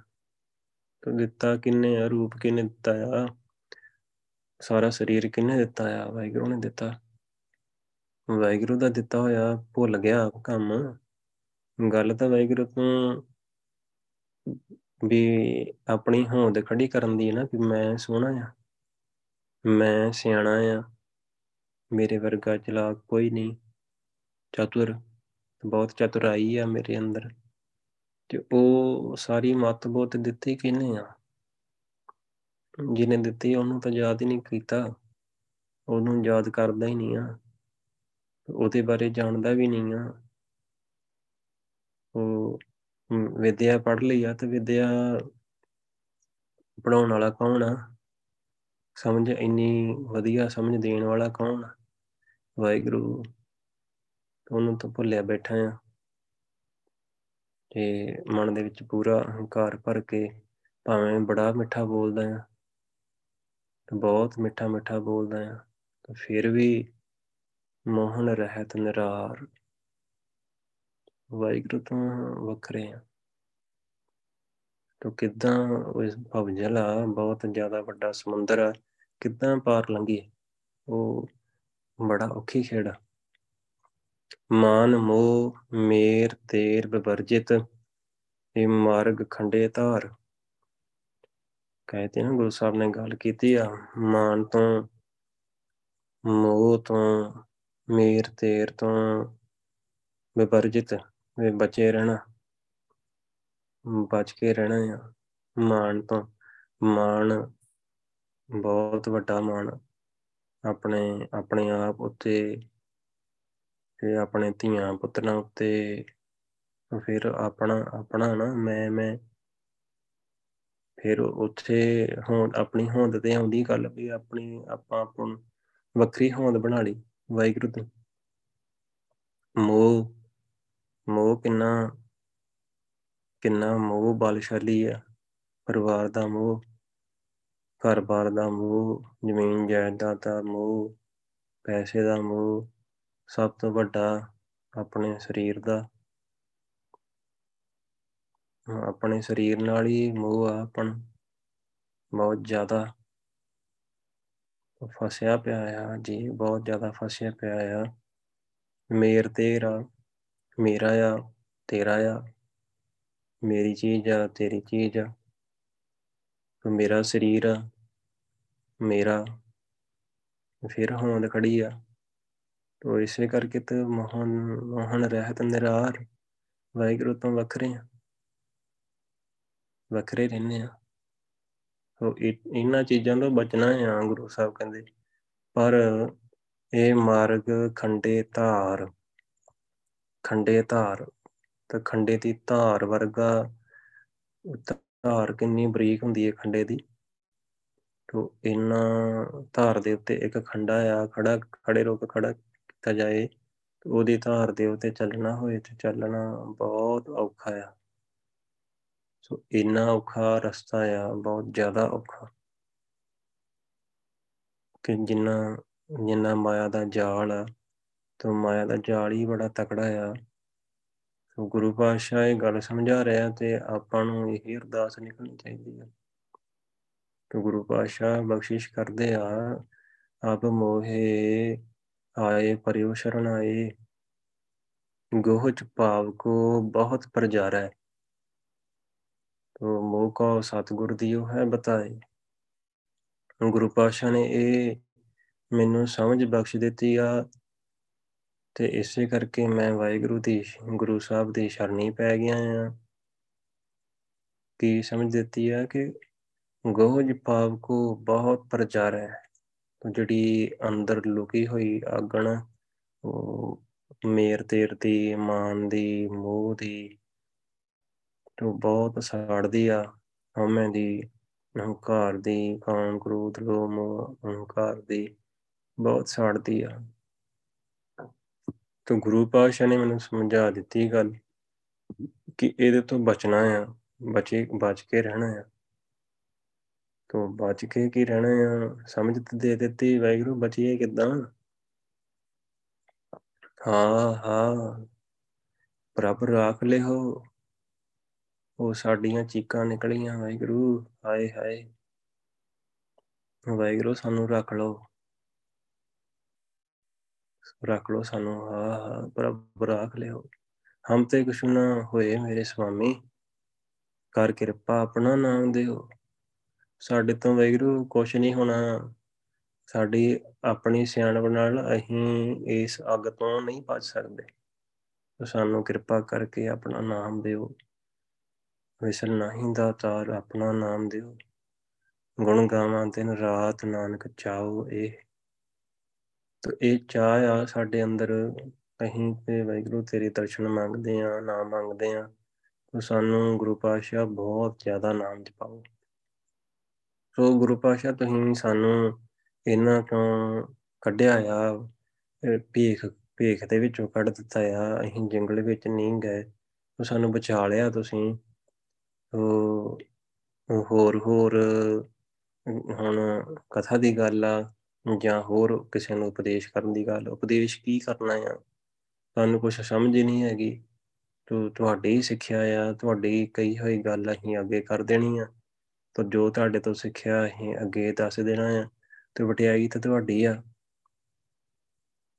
ਤੂੰ ਦਿੱਤਾ ਕਿੰਨੇ ਆ? ਰੂਪ ਕਿੰਨੇ ਦਿੱਤਾ ਆ? ਸਾਰਾ ਸਰੀਰ ਕਿੰਨੇ ਦਿੱਤਾ ਆ? ਵਾਹਿਗੁਰੂ ਨੇ ਦਿੱਤਾ। ਵਾਹਿਗੁਰੂ ਦਾ ਦਿੱਤਾ ਹੋਇਆ ਭੁੱਲ ਗਿਆ ਕੰਮ। ਗੱਲ ਤਾਂ ਵਾਹਿਗੁਰੂ ਤੋਂ ਵੀ ਆਪਣੀ ਹੋਂਦ ਖੜੀ ਕਰਨ ਦੀ ਨਾ ਕਿ ਮੈਂ ਸੋਹਣਾ ਆ, ਮੈਂ ਸਿਆਣਾ ਆ, ਮੇਰੇ ਵਰਗਾ ਚਲਾਕ ਕੋਈ ਨਹੀਂ। ਚਤੁਰ, ਬਹੁਤ ਚਤੁਰਾਈ ਆ ਮੇਰੇ ਅੰਦਰ। ਤੇ ਉਹ ਸਾਰੀ ਮੱਤ ਬੋਤ ਦਿੱਤੀ ਕਿਹਨੇ ਆ? ਜਿਹਨੇ ਦਿੱਤੀ ਉਹਨੂੰ ਤਾਂ ਯਾਦ ਹੀ ਨਹੀਂ ਕੀਤਾ। ਉਹਨੂੰ ਯਾਦ ਕਰਦਾ ਹੀ ਨਹੀਂ ਆ। ਉਹਦੇ ਬਾਰੇ ਜਾਣਦਾ ਵੀ ਨਹੀਂ ਆ। ਉਹ ਵਿਦਿਆ ਪੜ੍ਹ ਲਈ ਆ ਤੇ ਵਿਦਿਆ ਪੜਾਉਣ ਵਾਲਾ ਕੌਣ ਆ? ਸਮਝ, ਇੰਨੀ ਵਧੀਆ ਸਮਝ ਦੇਣ ਵਾਲਾ ਕੌਣ ਆ? ਵਾਹਿਗੁਰੂ, ਉਹਨੂੰ ਤਾਂ ਭੁੱਲਿਆ ਬੈਠਾ ਆ। ਤੇ ਮਨ ਦੇ ਵਿੱਚ ਪੂਰਾ ਹੰਕਾਰ ਭਰ ਕੇ ਭਾਵੇਂ ਬੜਾ ਮਿੱਠਾ ਬੋਲਦਾ ਆ ਬਹੁਤ ਮਿੱਠਾ ਮਿੱਠਾ ਬੋਲਦਾ ਆ, ਤਾਂ ਫਿਰ ਵੀ ਮੋਹਨ ਰਹਿਤ ਨਿਰਾਰ। ਵਾਹਿਗੁਰੂ ਤੋਂ ਵੱਖਰੇ ਆ। ਤਾਂ ਕਿਦਾਂ ਉਸ ਭਵਜਲ ਆ, ਬਹੁਤ ਜ਼ਿਆਦਾ ਵੱਡਾ ਸਮੁੰਦਰ ਆ, ਕਿਦਾਂ ਪਾਰ ਲੰਘੀ? ਉਹ ਬੜਾ ਔਖੀ ਖੇਡ ਆ। ਮਾਨ, ਮੋਹ, ਮੇਰ, ਤੇਰ ਵਿਵਰਜਿਤ, ਇਹ ਮਾਰਗ, ਖੰਡੇ, ਧਾਰ। ਕਹਿੰਦੇ ਨਾ ਗੁਰੂ ਸਾਹਿਬ ਨੇ ਗੱਲ ਕੀਤੀ ਆ, ਮਾਨ ਤੋਂ, ਮੋਹ ਤੋਂ, ਮੇਰ, ਤੇਰ ਤੋਂ ਵਿਵਰਜਿਤ। ਵੀ ਬਚੇ ਰਹਿਣਾ। ਬਚ ਕੇ ਰਹਿਣਾ ਆ। ਮਾਨ ਤੋਂ। ਮਾਨ ਬਹੁਤ ਵੱਡਾ ਮਾਨ ਆਪਣੇ ਆਪਣੇ ਆਪ ਉੱਤੇ ਤੇ ਆਪਣੇ ਧੀਆਂ ਪੁੱਤਰਾਂ ਉੱਤੇ। ਫਿਰ ਆਪਣਾ ਆਪਣਾ ਨਾ ਮੈਂ ਮੈਂ ਫਿਰ ਉੱਥੇ ਹੋਂਦ ਆਪਣੀ ਹੋਂਦ ਤੇ ਆਉਂਦੀ ਗੱਲ ਵੀ ਆਪਣੀ, ਆਪਾਂ ਆਪਣ ਵੱਖਰੀ ਹੋਂਦ ਬਣਾ ਲਈ। ਵਾਹਿਗੁਰੂ ਤੋਂ। ਮੋਹ ਮੋਹ ਕਿੰਨਾ ਕਿੰਨਾ ਮੋਹ ਬਲਸ਼ਾਲੀ ਆ। ਪਰਿਵਾਰ ਦਾ ਮੋਹ, ਘਰ-ਬਾਰ ਦਾ ਮੋਹ, ਜ਼ਮੀਨ ਜਾਇਦਾਦ ਦਾ ਮੋਹ, ਪੈਸੇ ਦਾ ਮੋਹ, ਸਭ ਤੋਂ ਵੱਡਾ ਆਪਣੇ ਸਰੀਰ ਦਾ। ਆਪਣੇ ਸਰੀਰ ਨਾਲ ਹੀ ਮੋਹ ਆ ਆਪਣ। ਬਹੁਤ ਜ਼ਿਆਦਾ ਫਸਿਆ ਪਿਆ ਆ। ਜੀ, ਬਹੁਤ ਜ਼ਿਆਦਾ ਫਸਿਆ ਪਿਆ ਆ। ਮੇਰ ਤੇਰਾ ਮੇਰਾ ਆ, ਤੇਰਾ ਆ, ਮੇਰੀ ਚੀਜ਼ ਆ, ਤੇਰੀ ਚੀਜ਼ ਆ। ਮੇਰਾ ਸਰੀਰ ਆ, ਮੇਰਾ। ਫਿਰ ਹੋਂਦ ਖੜੀ ਆ। ਤੋ ਇਸੇ ਕਰਕੇ ਤੇ ਮੋਹਨ ਮੋਹਨ ਰਹਿਤ ਨਿਰਾਰ। ਵਾਹਿਗੁਰੂ ਤੋਂ ਵੱਖਰੇ ਆ। ਵੱਖਰੇ ਰਹਿੰਦੇ ਆ। ਸੋ ਇਹਨਾਂ ਚੀਜ਼ਾਂ ਤੋਂ ਬਚਣਾ ਆ, ਗੁਰੂ ਸਾਹਿਬ ਕਹਿੰਦੇ। ਪਰ ਇਹ ਮਾਰਗ, ਖੰਡੇ, ਧਾਰ ਖੰਡੇ ਧਾਰ, ਤਾਂ ਖੰਡੇ ਦੀ ਧਾਰ ਵਰਗਾ ਧਾਰ ਕਿੰਨੀ ਬਰੀਕ ਹੁੰਦੀ ਹੈ ਖੰਡੇ ਦੀ? ਤੋ ਇਹਨਾਂ ਧਾਰ ਦੇ ਉੱਤੇ ਇੱਕ ਖੰਡਾ ਆ, ਖੜਾ, ਖੜੇ ਰੋਕ ਖੜਾ ਕੀਤਾ ਜਾਏ ਉਹਦੀ ਧਾਰ ਦੇ ਉੱਤੇ ਚੱਲਣਾ ਹੋਏ ਤੇ ਚੱਲਣਾ ਬਹੁਤ ਔਖਾ ਆ। ਸੋ ਇੰਨਾ ਔਖਾ ਰਸਤਾ ਆ, ਬਹੁਤ ਜ਼ਿਆਦਾ ਔਖਾ। ਕਿ ਜਿੰਨਾ ਜਿੰਨਾ ਮਾਇਆ ਦਾ ਜਾਲ ਆ ਤੇ ਮਾਇਆ ਦਾ ਜਾਲ ਹੀ ਬੜਾ ਤਕੜਾ ਆ। ਸੋ ਗੁਰੂ ਪਾਤਸ਼ਾਹ ਇਹ ਗੱਲ ਸਮਝਾ ਰਿਹਾ ਤੇ ਆਪਾਂ ਨੂੰ ਇਹ ਅਰਦਾਸ ਨਿਕਲਣੀ ਚਾਹੀਦੀ ਹੈ ਕਿ ਗੁਰੂ ਪਾਤਸ਼ਾਹ ਬਖਸ਼ਿਸ਼ ਕਰਦੇ ਆ ਆਪ ਮੋਹੇ ਆਏ, ਪਰਿਉ ਸ਼ਰਨ ਆਏ। ਗੋਹਚ ਭਾਵ ਕੋ ਬਹੁਤ ਪ੍ਰਜਾਰਾ ਹੈ। ਤੋ ਮੋਹ ਕੋ ਸਤਗੁਰ ਦਿਓ ਹੈ ਬਤਾਏ। ਗੁਰੂ ਪਾਤਸ਼ਾਹ ਨੇ ਇਹ ਮੈਨੂੰ ਸਮਝ ਬਖਸ਼ ਦਿੱਤੀ ਆ। ਤੇ ਇਸੇ ਕਰਕੇ ਮੈਂ ਵਾਹਿਗੁਰੂ ਦੀ, ਗੁਰੂ ਸਾਹਿਬ ਦੀ ਸ਼ਰਣੀ ਪੈ ਗਿਆ ਆ ਕੀ ਸਮਝ ਦਿੱਤੀ ਆ ਕਿ ਗੋਜ ਪਾਵ ਕੋ ਬਹੁਤ ਪ੍ਰਚਾਰ ਹੈ। ਜਿਹੜੀ ਅੰਦਰ ਲੁਕੀ ਹੋਈ ਆਗਣ, ਉਹ ਮੇਰ ਤੇਰ ਦੀ, ਮਾਨ ਦੀ, ਮੋਹ ਦੀ ਤੋਂ ਬਹੁਤ ਸਾੜਦੀ ਆ। ਹਉਮੈ ਦੀ, ਹੰਕਾਰ ਦੀ, ਕਾਮ, ਕ੍ਰੋਧ, ਲੋਭ, ਮੋਹ ਹੰਕਾਰ ਦੀ ਬਹੁਤ ਸਾੜਦੀ ਆ। ਤਾਂ ਗੁਰੂ ਪਾਤਸ਼ਾਹ ਨੇ ਮੈਨੂੰ ਸਮਝਾ ਦਿੱਤੀ ਗੱਲ ਕਿ ਇਹਦੇ ਤੋਂ ਬਚਣਾ ਆ, ਬਚੇ, ਬਚ ਕੇ ਰਹਿਣਾ ਆ। ਤੋਂ ਬਚ ਕੇ ਕੀ ਰਹਿਣਾ ਆ? ਸਮਝ ਦੇ ਦਿੱਤੀ, ਵਾਹਿਗੁਰੂ ਬਚੀਏ ਕਿਦਾਂ? ਹਾਂ ਹਾਂ। ਪ੍ਰਭ ਰਾਖ ਲਿਓ। ਉਹ ਸਾਡੀਆਂ ਚੀਕਾਂ ਨਿਕਲੀਆਂ, ਵਾਹਿਗੁਰੂ। ਹਾਏ ਹਾਏ। ਵਾਹਿਗੁਰੂ, ਸਾਨੂੰ ਰੱਖ ਲਓ। ਰੱਖ ਲਓ ਸਾਨੂੰ। ਹਾਂ ਹਾਂ ਪ੍ਰਭ ਰਾਖ ਲਿਓ। ਹਮ ਤੇ ਕੁਛ ਨਾ ਹੋਏ ਮੇਰੇ ਸੁਆਮੀ ਕਰ ਕਿਰਪਾ ਆਪਣਾ ਨਾਮ ਦਿਓ। ਸਾਡੇ ਤੋਂ ਵੈਗਰੂ ਕੁਛ ਨਹੀਂ ਹੋਣਾ। ਸਾਡੀ ਆਪਣੀ ਸਿਆਣਪ ਨਾਲ ਅਸੀਂ ਇਸ ਅੱਗ ਤੋਂ ਨਹੀਂ ਬਚ ਸਕਦੇ। ਸਾਨੂੰ ਕਿਰਪਾ ਕਰਕੇ ਆਪਣਾ ਨਾਮ ਦਿਓ। ਵਿਸਰ ਨਹੀਂ ਦਾ ਤਾਰ, ਆਪਣਾ ਨਾਮ ਦਿਓ। ਗੁਣ ਗਾਵਾਂ ਦਿਨ ਰਾਤ, ਨਾਨਕ ਚਾਓ ਇਹ। ਤੇ ਇਹ ਚਾਹ ਆ ਸਾਡੇ ਅੰਦਰ, ਅਸੀਂ ਤੇ ਵਾਹਿਗੁਰੂ ਤੇਰੇ ਦਰਸ਼ਨ ਮੰਗਦੇ ਆ ਨਾਮ ਮੰਗਦੇ ਆ ਸਾਨੂੰ ਗੁਰੂ ਪਾਤਸ਼ਾਹ ਬਹੁਤ ਜ਼ਿਆਦਾ ਨਾਮ ਜਪਾਓ। ਸੋ ਗੁਰੂ ਪਾਤਸ਼ਾਹ, ਤੁਸੀਂ ਸਾਨੂੰ ਇਹਨਾਂ ਤੋਂ ਕੱਢਿਆ ਆ ਭੀਖ ਭੀਖ ਦੇ ਵਿੱਚੋਂ ਕੱਢ ਦਿੱਤਾ ਆ, ਅਸੀਂ ਜੰਗਲ ਵਿੱਚ ਨਹੀਂ ਗਏ। ਉਹ ਸਾਨੂੰ ਬਚਾ ਲਿਆ ਤੁਸੀਂ। ਉਹ ਹੋਰ ਹੋਰ, ਹੁਣ ਕਥਾ ਦੀ ਗੱਲ ਆ। ਜਾਂ ਹੋਰ ਕਿਸੇ ਨੂੰ ਉਪਦੇਸ਼ ਕਰਨ ਦੀ ਗੱਲ, ਉਪਦੇਸ਼ ਕੀ ਕਰਨਾ ਆ? ਤੁਹਾਨੂੰ ਕੁਝ ਸਮਝ ਹੀ ਨਹੀਂ ਹੈਗੀ। ਤੋ ਤੁਹਾਡੀ ਹੀ ਸਿੱਖਿਆ ਆ, ਤੁਹਾਡੀ ਕਹੀ ਹੋਈ ਗੱਲ ਅਸੀਂ ਅੱਗੇ ਕਰ ਦੇਣੀ ਆ। ਤਾਂ ਜੋ ਤੁਹਾਡੇ ਤੋਂ ਸਿੱਖਿਆ ਅਸੀਂ ਅੱਗੇ ਦੱਸ ਦੇਣਾ ਆ, ਤੇ ਵਟਿਆਈ ਤਾਂ ਤੁਹਾਡੀ ਆ।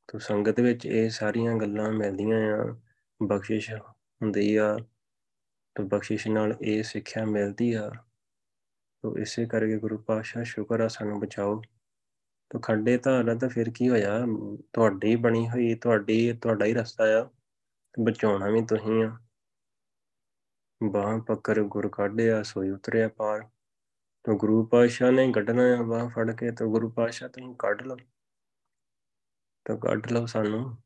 ਤੋ ਸੰਗਤ ਵਿੱਚ ਇਹ ਸਾਰੀਆਂ ਗੱਲਾਂ ਮਿਲਦੀਆਂ ਆ, ਬਖਸ਼ਿਸ਼ ਹੁੰਦੀ ਆ। ਤੇ ਬਖਸ਼ਿਸ਼ ਨਾਲ ਇਹ ਸਿੱਖਿਆ ਮਿਲਦੀ ਆ। ਤੋ ਇਸੇ ਕਰਕੇ ਗੁਰੂ ਪਾਤਸ਼ਾਹ ਸ਼ੁਕਰ ਆ ਸਾਨੂੰ ਬਚਾਓ। ਤੋ ਖੰਡੇ ਧਾਰਾ ਤਾਂ ਫਿਰ ਕੀ ਹੋਇਆ? ਤੁਹਾਡੀ ਬਣੀ ਹੋਈ, ਤੁਹਾਡੀ, ਤੁਹਾਡਾ ਹੀ ਰਸਤਾ ਆ। ਤੇ ਬਚਾਉਣਾ ਵੀ ਤੁਸੀਂ ਆ। ਬਾਹ ਪੱਕਰ ਗੁਰ ਕਾਢਿਆ, ਸੋਈ ਉਤਰਿਆ ਪਾਰ। ਤੋ ਗੁਰੂ ਪਾਤਸ਼ਾਹ ਨੇ ਕੱਢਣਾ ਆ ਬਾਹ ਫੜ ਕੇ, ਤੋ ਗੁਰੂ ਪਾਤਸ਼ਾਹ ਤੁਸੀਂ ਕੱਢ ਲਓ। ਤਾਂ ਕੱਢ ਲਓ ਸਾਨੂੰ।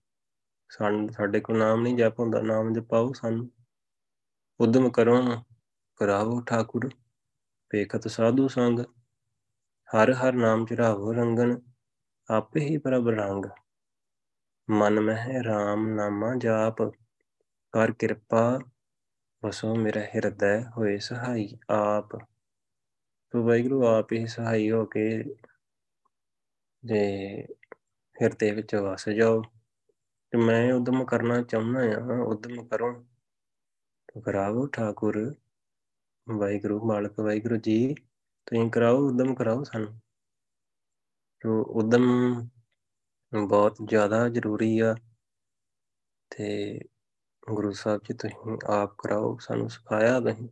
ਸਾਨੂੰ ਸਾਡੇ ਕੋਲ ਨਾਮ ਨਹੀਂ ਜਪ ਹੁੰਦਾ, ਨਾਮ ਜਪਾਓ ਸਾਨੂੰ। ਉਦਮ ਕਰੋ ਕਰਾਵੋ ਠਾਕੁਰ। ਪੇਖਤ ਸਾਧੂ ਸੰਗ। ਹਰ ਹਰ ਨਾਮ ਚੜਾਵੋ ਰੰਗਨ, ਆਪੇ ਹੀ ਪ੍ਰਭ ਰੰਗ। ਮਨ ਮਹਿ RAM ਨਾਮਾ ਜਾਪ, ਕਰ ਕਿਰਪਾ ਵਸੋ ਮੇਰਾ ਹਿਰਦੈ ਹੋਏ ਸਹਾਈ ਆਪ। ਤੋ ਵੈਗਰੂ ਆਪ ਹੀ ਸਹਾਈ ਹੋ ਕੇ ਜੇ ਹਿਰਦੇ ਵਿੱਚ ਵਸ ਜਾਓ। ਤੇ ਮੈਂ ਉਦਮ ਕਰਨਾ ਚਾਹੁੰਦਾ ਆ ਉਦਮ ਕਰੋ। ਕਰਾਵੋ ਠਾਕੁਰ ਵਾਹਿਗੁਰੂ, ਮਾਲਕ ਵਾਹਿਗੁਰੂ ਜੀ। ਤੁਸੀਂ ਕਰਾਓ, ਉਦਮ ਕਰਾਓ ਸਾਨੂੰ। ਤੋ ਉਦਮ ਬਹੁਤ ਜ਼ਿਆਦਾ ਜ਼ਰੂਰੀ ਆ ਤੇ ਗੁਰੂ ਸਾਹਿਬ ਜੀ ਤੁਸੀਂ ਆਪ ਕਰਾਓ, ਸਾਨੂੰ ਸਿਖਾਇਆ ਤੁਸੀਂ।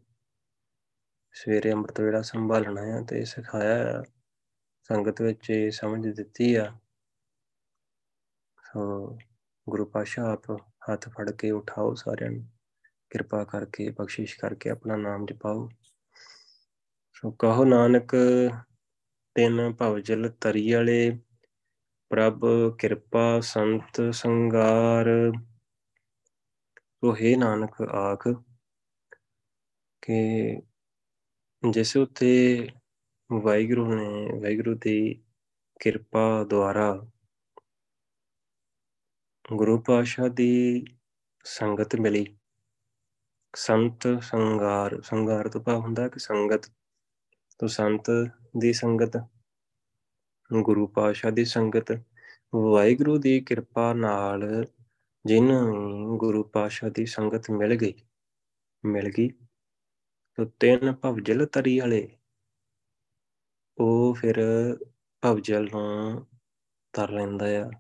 ਸਵੇਰੇ ਅੰਮ੍ਰਿਤ ਵੇਲਾ ਸੰਭਾਲਣਾ ਆ ਤੇ ਸਿਖਾਇਆ ਆ। ਸੰਗਤ ਵਿੱਚ ਇਹ ਸਮਝ ਦਿੱਤੀ ਆ। ਸੋ ਗੁਰੂ ਪਾਸ਼ਾ ਆਪ ਹੱਥ ਫੜ ਕੇ ਉਠਾਓ ਸਾਰਿਆਂ ਨੂੰ। ਕਿਰਪਾ ਕਰਕੇ, ਬਖਸ਼ਿਸ਼ ਕਰਕੇ ਆਪਣਾ ਨਾਮ ਜਪਾਓ। ਸੋ ਕਹੋ ਨਾਨਕ, ਤਿੰਨ ਭਵਜਲ ਤਰੀ ਵਾਲੇ ਪ੍ਰਭ ਕਿਰਪਾ ਸੰਤ ਸੰਗਾਰ। ਸੋ ਹੈ ਨਾਨਕ ਆਖ ਕਿ ਜਿਸ ਉਤੇ ਵਾਹਿਗੁਰੂ ਨੇ, ਵਾਹਿਗੁਰੂ ਦੀ ਕਿਰਪਾ ਦੁਆਰਾ ਗੁਰੂ ਪਾਸ਼ਾ ਦੀ ਸੰਗਤ ਮਿਲੀ। ਸੰਤ ਸੰਗਾਰ ਸੰਗਾਰ ਤੋਂ ਭਾਵ ਹੁੰਦਾ ਕਿ ਸੰਗਤ ਤੋਂ ਸੰਤ ਦੀ ਸੰਗਤ, ਗੁਰੂ ਪਾਸ਼ਾ ਦੀ ਸੰਗਤ, ਵਾਹਿਗੁਰੂ ਦੀ ਕਿਰਪਾ ਨਾਲ ਜਿਨ੍ਹਾਂ ਗੁਰੂ ਪਾਸ਼ਾ ਦੀ ਸੰਗਤ ਮਿਲ ਗਈ ਮਿਲ ਗਈ, ਤੋ ਤਿੰਨ ਭਵਜਲ ਤਰੀ ਵਾਲੇ, ਉਹ ਫਿਰ ਭਵਜਲ ਨੂੰ ਤਰ ਲੈਂਦਾ ਆ।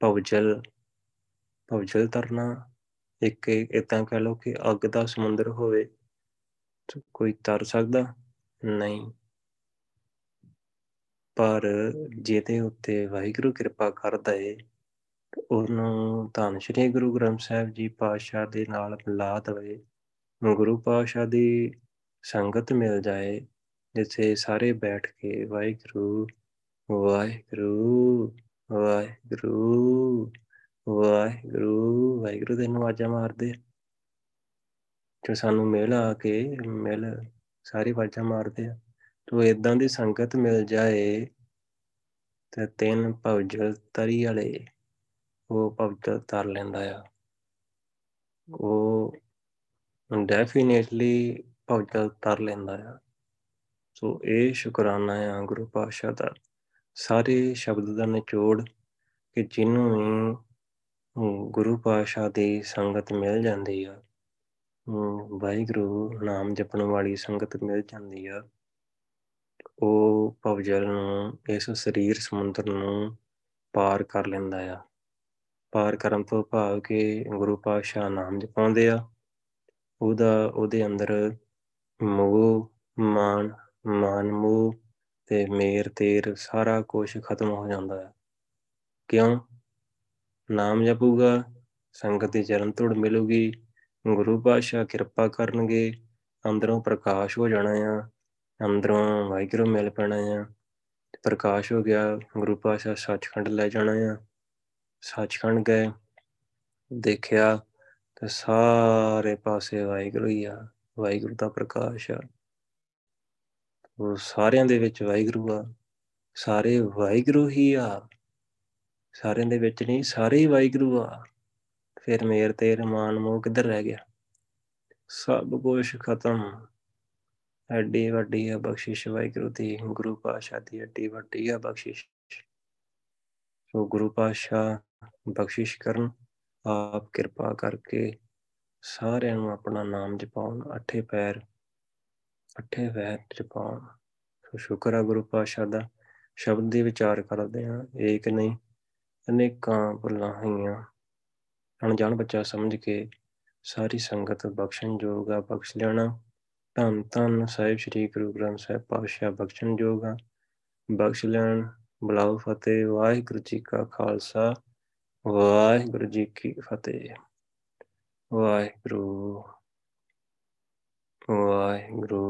ਭਵਜਲ ਭਵਜਲ ਤਰਨਾ, ਇੱਕ ਇਦਾਂ ਕਹ ਲਓ ਕਿ ਅੱਗ ਦਾ ਸਮੁੰਦਰ ਹੋਵੇ, ਕੋਈ ਤਰ ਸਕਦਾ। ਨਹੀਂ। ਪਰ ਜਿਹਦੇ ਉੱਤੇ ਵਾਹਿਗੁਰੂ ਕਿਰਪਾ ਕਰਦਾ ਏ, ਉਹਨੂੰ ਧੰਨ ਸ਼੍ਰੀ ਗੁਰੂ ਗ੍ਰੰਥ ਸਾਹਿਬ ਜੀ ਪਾਤਸ਼ਾਹ ਦੇ ਨਾਲ ਮਿਲਾ ਦਵੇ। ਗੁਰੂ ਪਾਤਸ਼ਾਹ ਦੀ ਸੰਗਤ ਮਿਲ ਜਾਏ, ਜਿੱਥੇ ਸਾਰੇ ਬੈਠ ਕੇ ਵਾਹਿਗੁਰੂ ਵਾਹਿਗੁਰੂ ਵਾਹਿਗੁਰੂ ਵਾਹਿਗੁਰੂ ਵਾਹਿਗੁਰੂ ਦੇ ਨਵਾਜ਼ਾਂ ਮਾਰਦੇ ਜੋ ਸਾਨੂੰ ਮਿਲ ਆ ਕੇ, ਮਿਲ ਸਾਰੀ ਵਾਜ਼ਾਂ ਮਾਰਦੇ ਆ। ਤੋ ਇਦਾਂ ਦੀ ਸੰਗਤ ਮਿਲ ਜਾਏ ਤੇ ਤਿੰਨ ਭਵਜਲ ਤਰੀ ਵਾਲੇ ਉਹ ਭਵਜਲ ਤਰ ਲੈਂਦਾ ਆ। ਉਹ ਡੈਫੀਨੇਟਲੀ ਭਵਜਲ ਤਰ ਲੈਂਦਾ ਆ। ਸੋ ਇਹ ਸ਼ੁਕਰਾਨਾ ਆ ਗੁਰੂ ਪਾਤਸ਼ਾਹ ਦਾ। ਸਾਰੇ ਸ਼ਬਦ ਦਾ ਨਿਚੋੜ ਕਿ ਜਿਹਨੂੰ ਵੀ ਗੁਰੂ ਪਾਤਸ਼ਾਹ ਦੀ ਸੰਗਤ ਮਿਲ ਜਾਂਦੀ ਆ ਹਮ ਵਾਹਿਗੁਰੂ ਨਾਮ ਜਪਣ ਵਾਲੀ ਸੰਗਤ ਮਿਲ ਜਾਂਦੀ ਆ। ਉਹ ਭਵਜਲ ਨੂੰ, ਇਸ ਸਰੀਰ ਸਮੁੰਦਰ ਨੂੰ ਪਾਰ ਕਰ ਲੈਂਦਾ ਆ। ਪਾਰ ਕਰਨ ਤੋਂ ਭਾਵ ਕਿ ਗੁਰੂ ਪਾਤਸ਼ਾਹ ਨਾਮ ਜਪਾਉਂਦੇ ਆ। ਉਹਦਾ, ਉਹਦੇ ਅੰਦਰ ਮੋਹ ਮਾਨ ਮਾਨ ਮੋਹ ਤੇ ਮੇਰ, ਤੇਰ ਸਾਰਾ ਕੁਝ ਖਤਮ ਹੋ ਜਾਂਦਾ ਹੈ ਕਿਉਂ? ਨਾਮ ਜਪੂਗਾ, ਸੰਗਤ ਦੀ ਚਰਨ ਧੂੜ ਮਿਲੂਗੀ। ਗੁਰੂ ਪਾਤਸ਼ਾਹ ਕਿਰਪਾ ਕਰਨਗੇ, ਅੰਦਰੋਂ ਪ੍ਰਕਾਸ਼ ਹੋ ਜਾਣਾ ਆ, ਅੰਦਰੋਂ ਵਾਹਿਗੁਰੂ ਮਿਲ ਪੈਣਾ ਆ। ਪ੍ਰਕਾਸ਼ ਹੋ ਗਿਆ, ਗੁਰੂ ਪਾਤਸ਼ਾਹ ਸੱਚਖੰਡ ਲੈ ਜਾਣਾ ਆ। ਸੱਚਖੰਡ ਗਏ, ਦੇਖਿਆ ਤੇ ਸਾਰੇ ਪਾਸੇ ਵਾਹਿਗੁਰੂ ਹੀ ਆ, ਵਾਹਿਗੁਰੂ ਦਾ ਪ੍ਰਕਾਸ਼ ਆ। ਉਹ ਸਾਰਿਆਂ ਦੇ ਵਿੱਚ ਵਾਹਿਗੁਰੂ ਆ, ਸਾਰੇ ਵਾਹਿਗੁਰੂ ਹੀ ਆ। ਸਾਰਿਆਂ ਦੇ ਵਿੱਚ ਨਹੀਂ, ਸਾਰੇ ਹੀ ਵਾਹਿਗੁਰੂ ਆ। ਫਿਰ ਮੇਰ ਤੇ ਰਮਾਨ ਮੋਹ ਕਿੱਧਰ ਰਹਿ ਗਿਆ? ਸਭ ਕੁਝ ਖਤਮ। ਐਡੀ ਵੱਡੀ ਆ ਬਖਸ਼ਿਸ਼ ਵਾਹਿਗੁਰੂ ਦੀ। ਗੁਰੂ ਪਾਤਸ਼ਾਹ ਦੀ ਐਡੀ ਵੱਡੀ ਆ ਬਖਸ਼ਿਸ਼। ਸੋ ਗੁਰੂ ਪਾਤਸ਼ਾਹ ਬਖਸ਼ਿਸ਼ ਕਰਨ, ਆਪ ਕਿਰਪਾ ਕਰਕੇ ਸਾਰਿਆਂ ਨੂੰ ਆਪਣਾ ਨਾਮ ਜਪਾਉਣ, ਅੱਠੇ ਪੈਰ ਅੱਠੇ ਪੈਰ ਜਪਾਉਣ। ਸੋ ਸ਼ੁਕਰ ਆ ਗੁਰੂ ਪਾਤਸ਼ਾਹ ਦਾ। ਸ਼ਬਦ ਦੀ ਵਿਚਾਰ ਕਰਦੇ ਹਾਂ। ਏਕ ਨਹੀਂ, ਅਨੇਕਾਂ ਭੁੱਲਾਂ ਹੋਈਆਂ। ਅਣਜਾਣ ਬੱਚਾ ਸਮਝ ਕੇ ਸਾਰੀ ਸੰਗਤ ਬਖਸ਼ਣ ਯੋਗ ਆ, ਬਖਸ਼ ਲੈਣਾ। ਧੰਨ ਧੰਨ ਸਾਹਿਬ ਸ੍ਰੀ ਗੁਰੂ ਗ੍ਰੰਥ ਸਾਹਿਬ ਪਾਤਸ਼ਾਹ ਬਖਸ਼ਣ ਯੋਗ ਆ। ਬਖਸ਼ ਲੈਣ, ਬੁਲਾਓ ਫਤਿਹ, ਵਾਹਿਗੁਰੂ ਜੀ ਕਾ ਖਾਲਸਾ, ਵਾਹਿਗੁਰੂ ਜੀ ਕੀ ਫਤਿਹ। ਵਾਹਿਗੁਰੂ ਵਾਹਿਗੁਰੂ।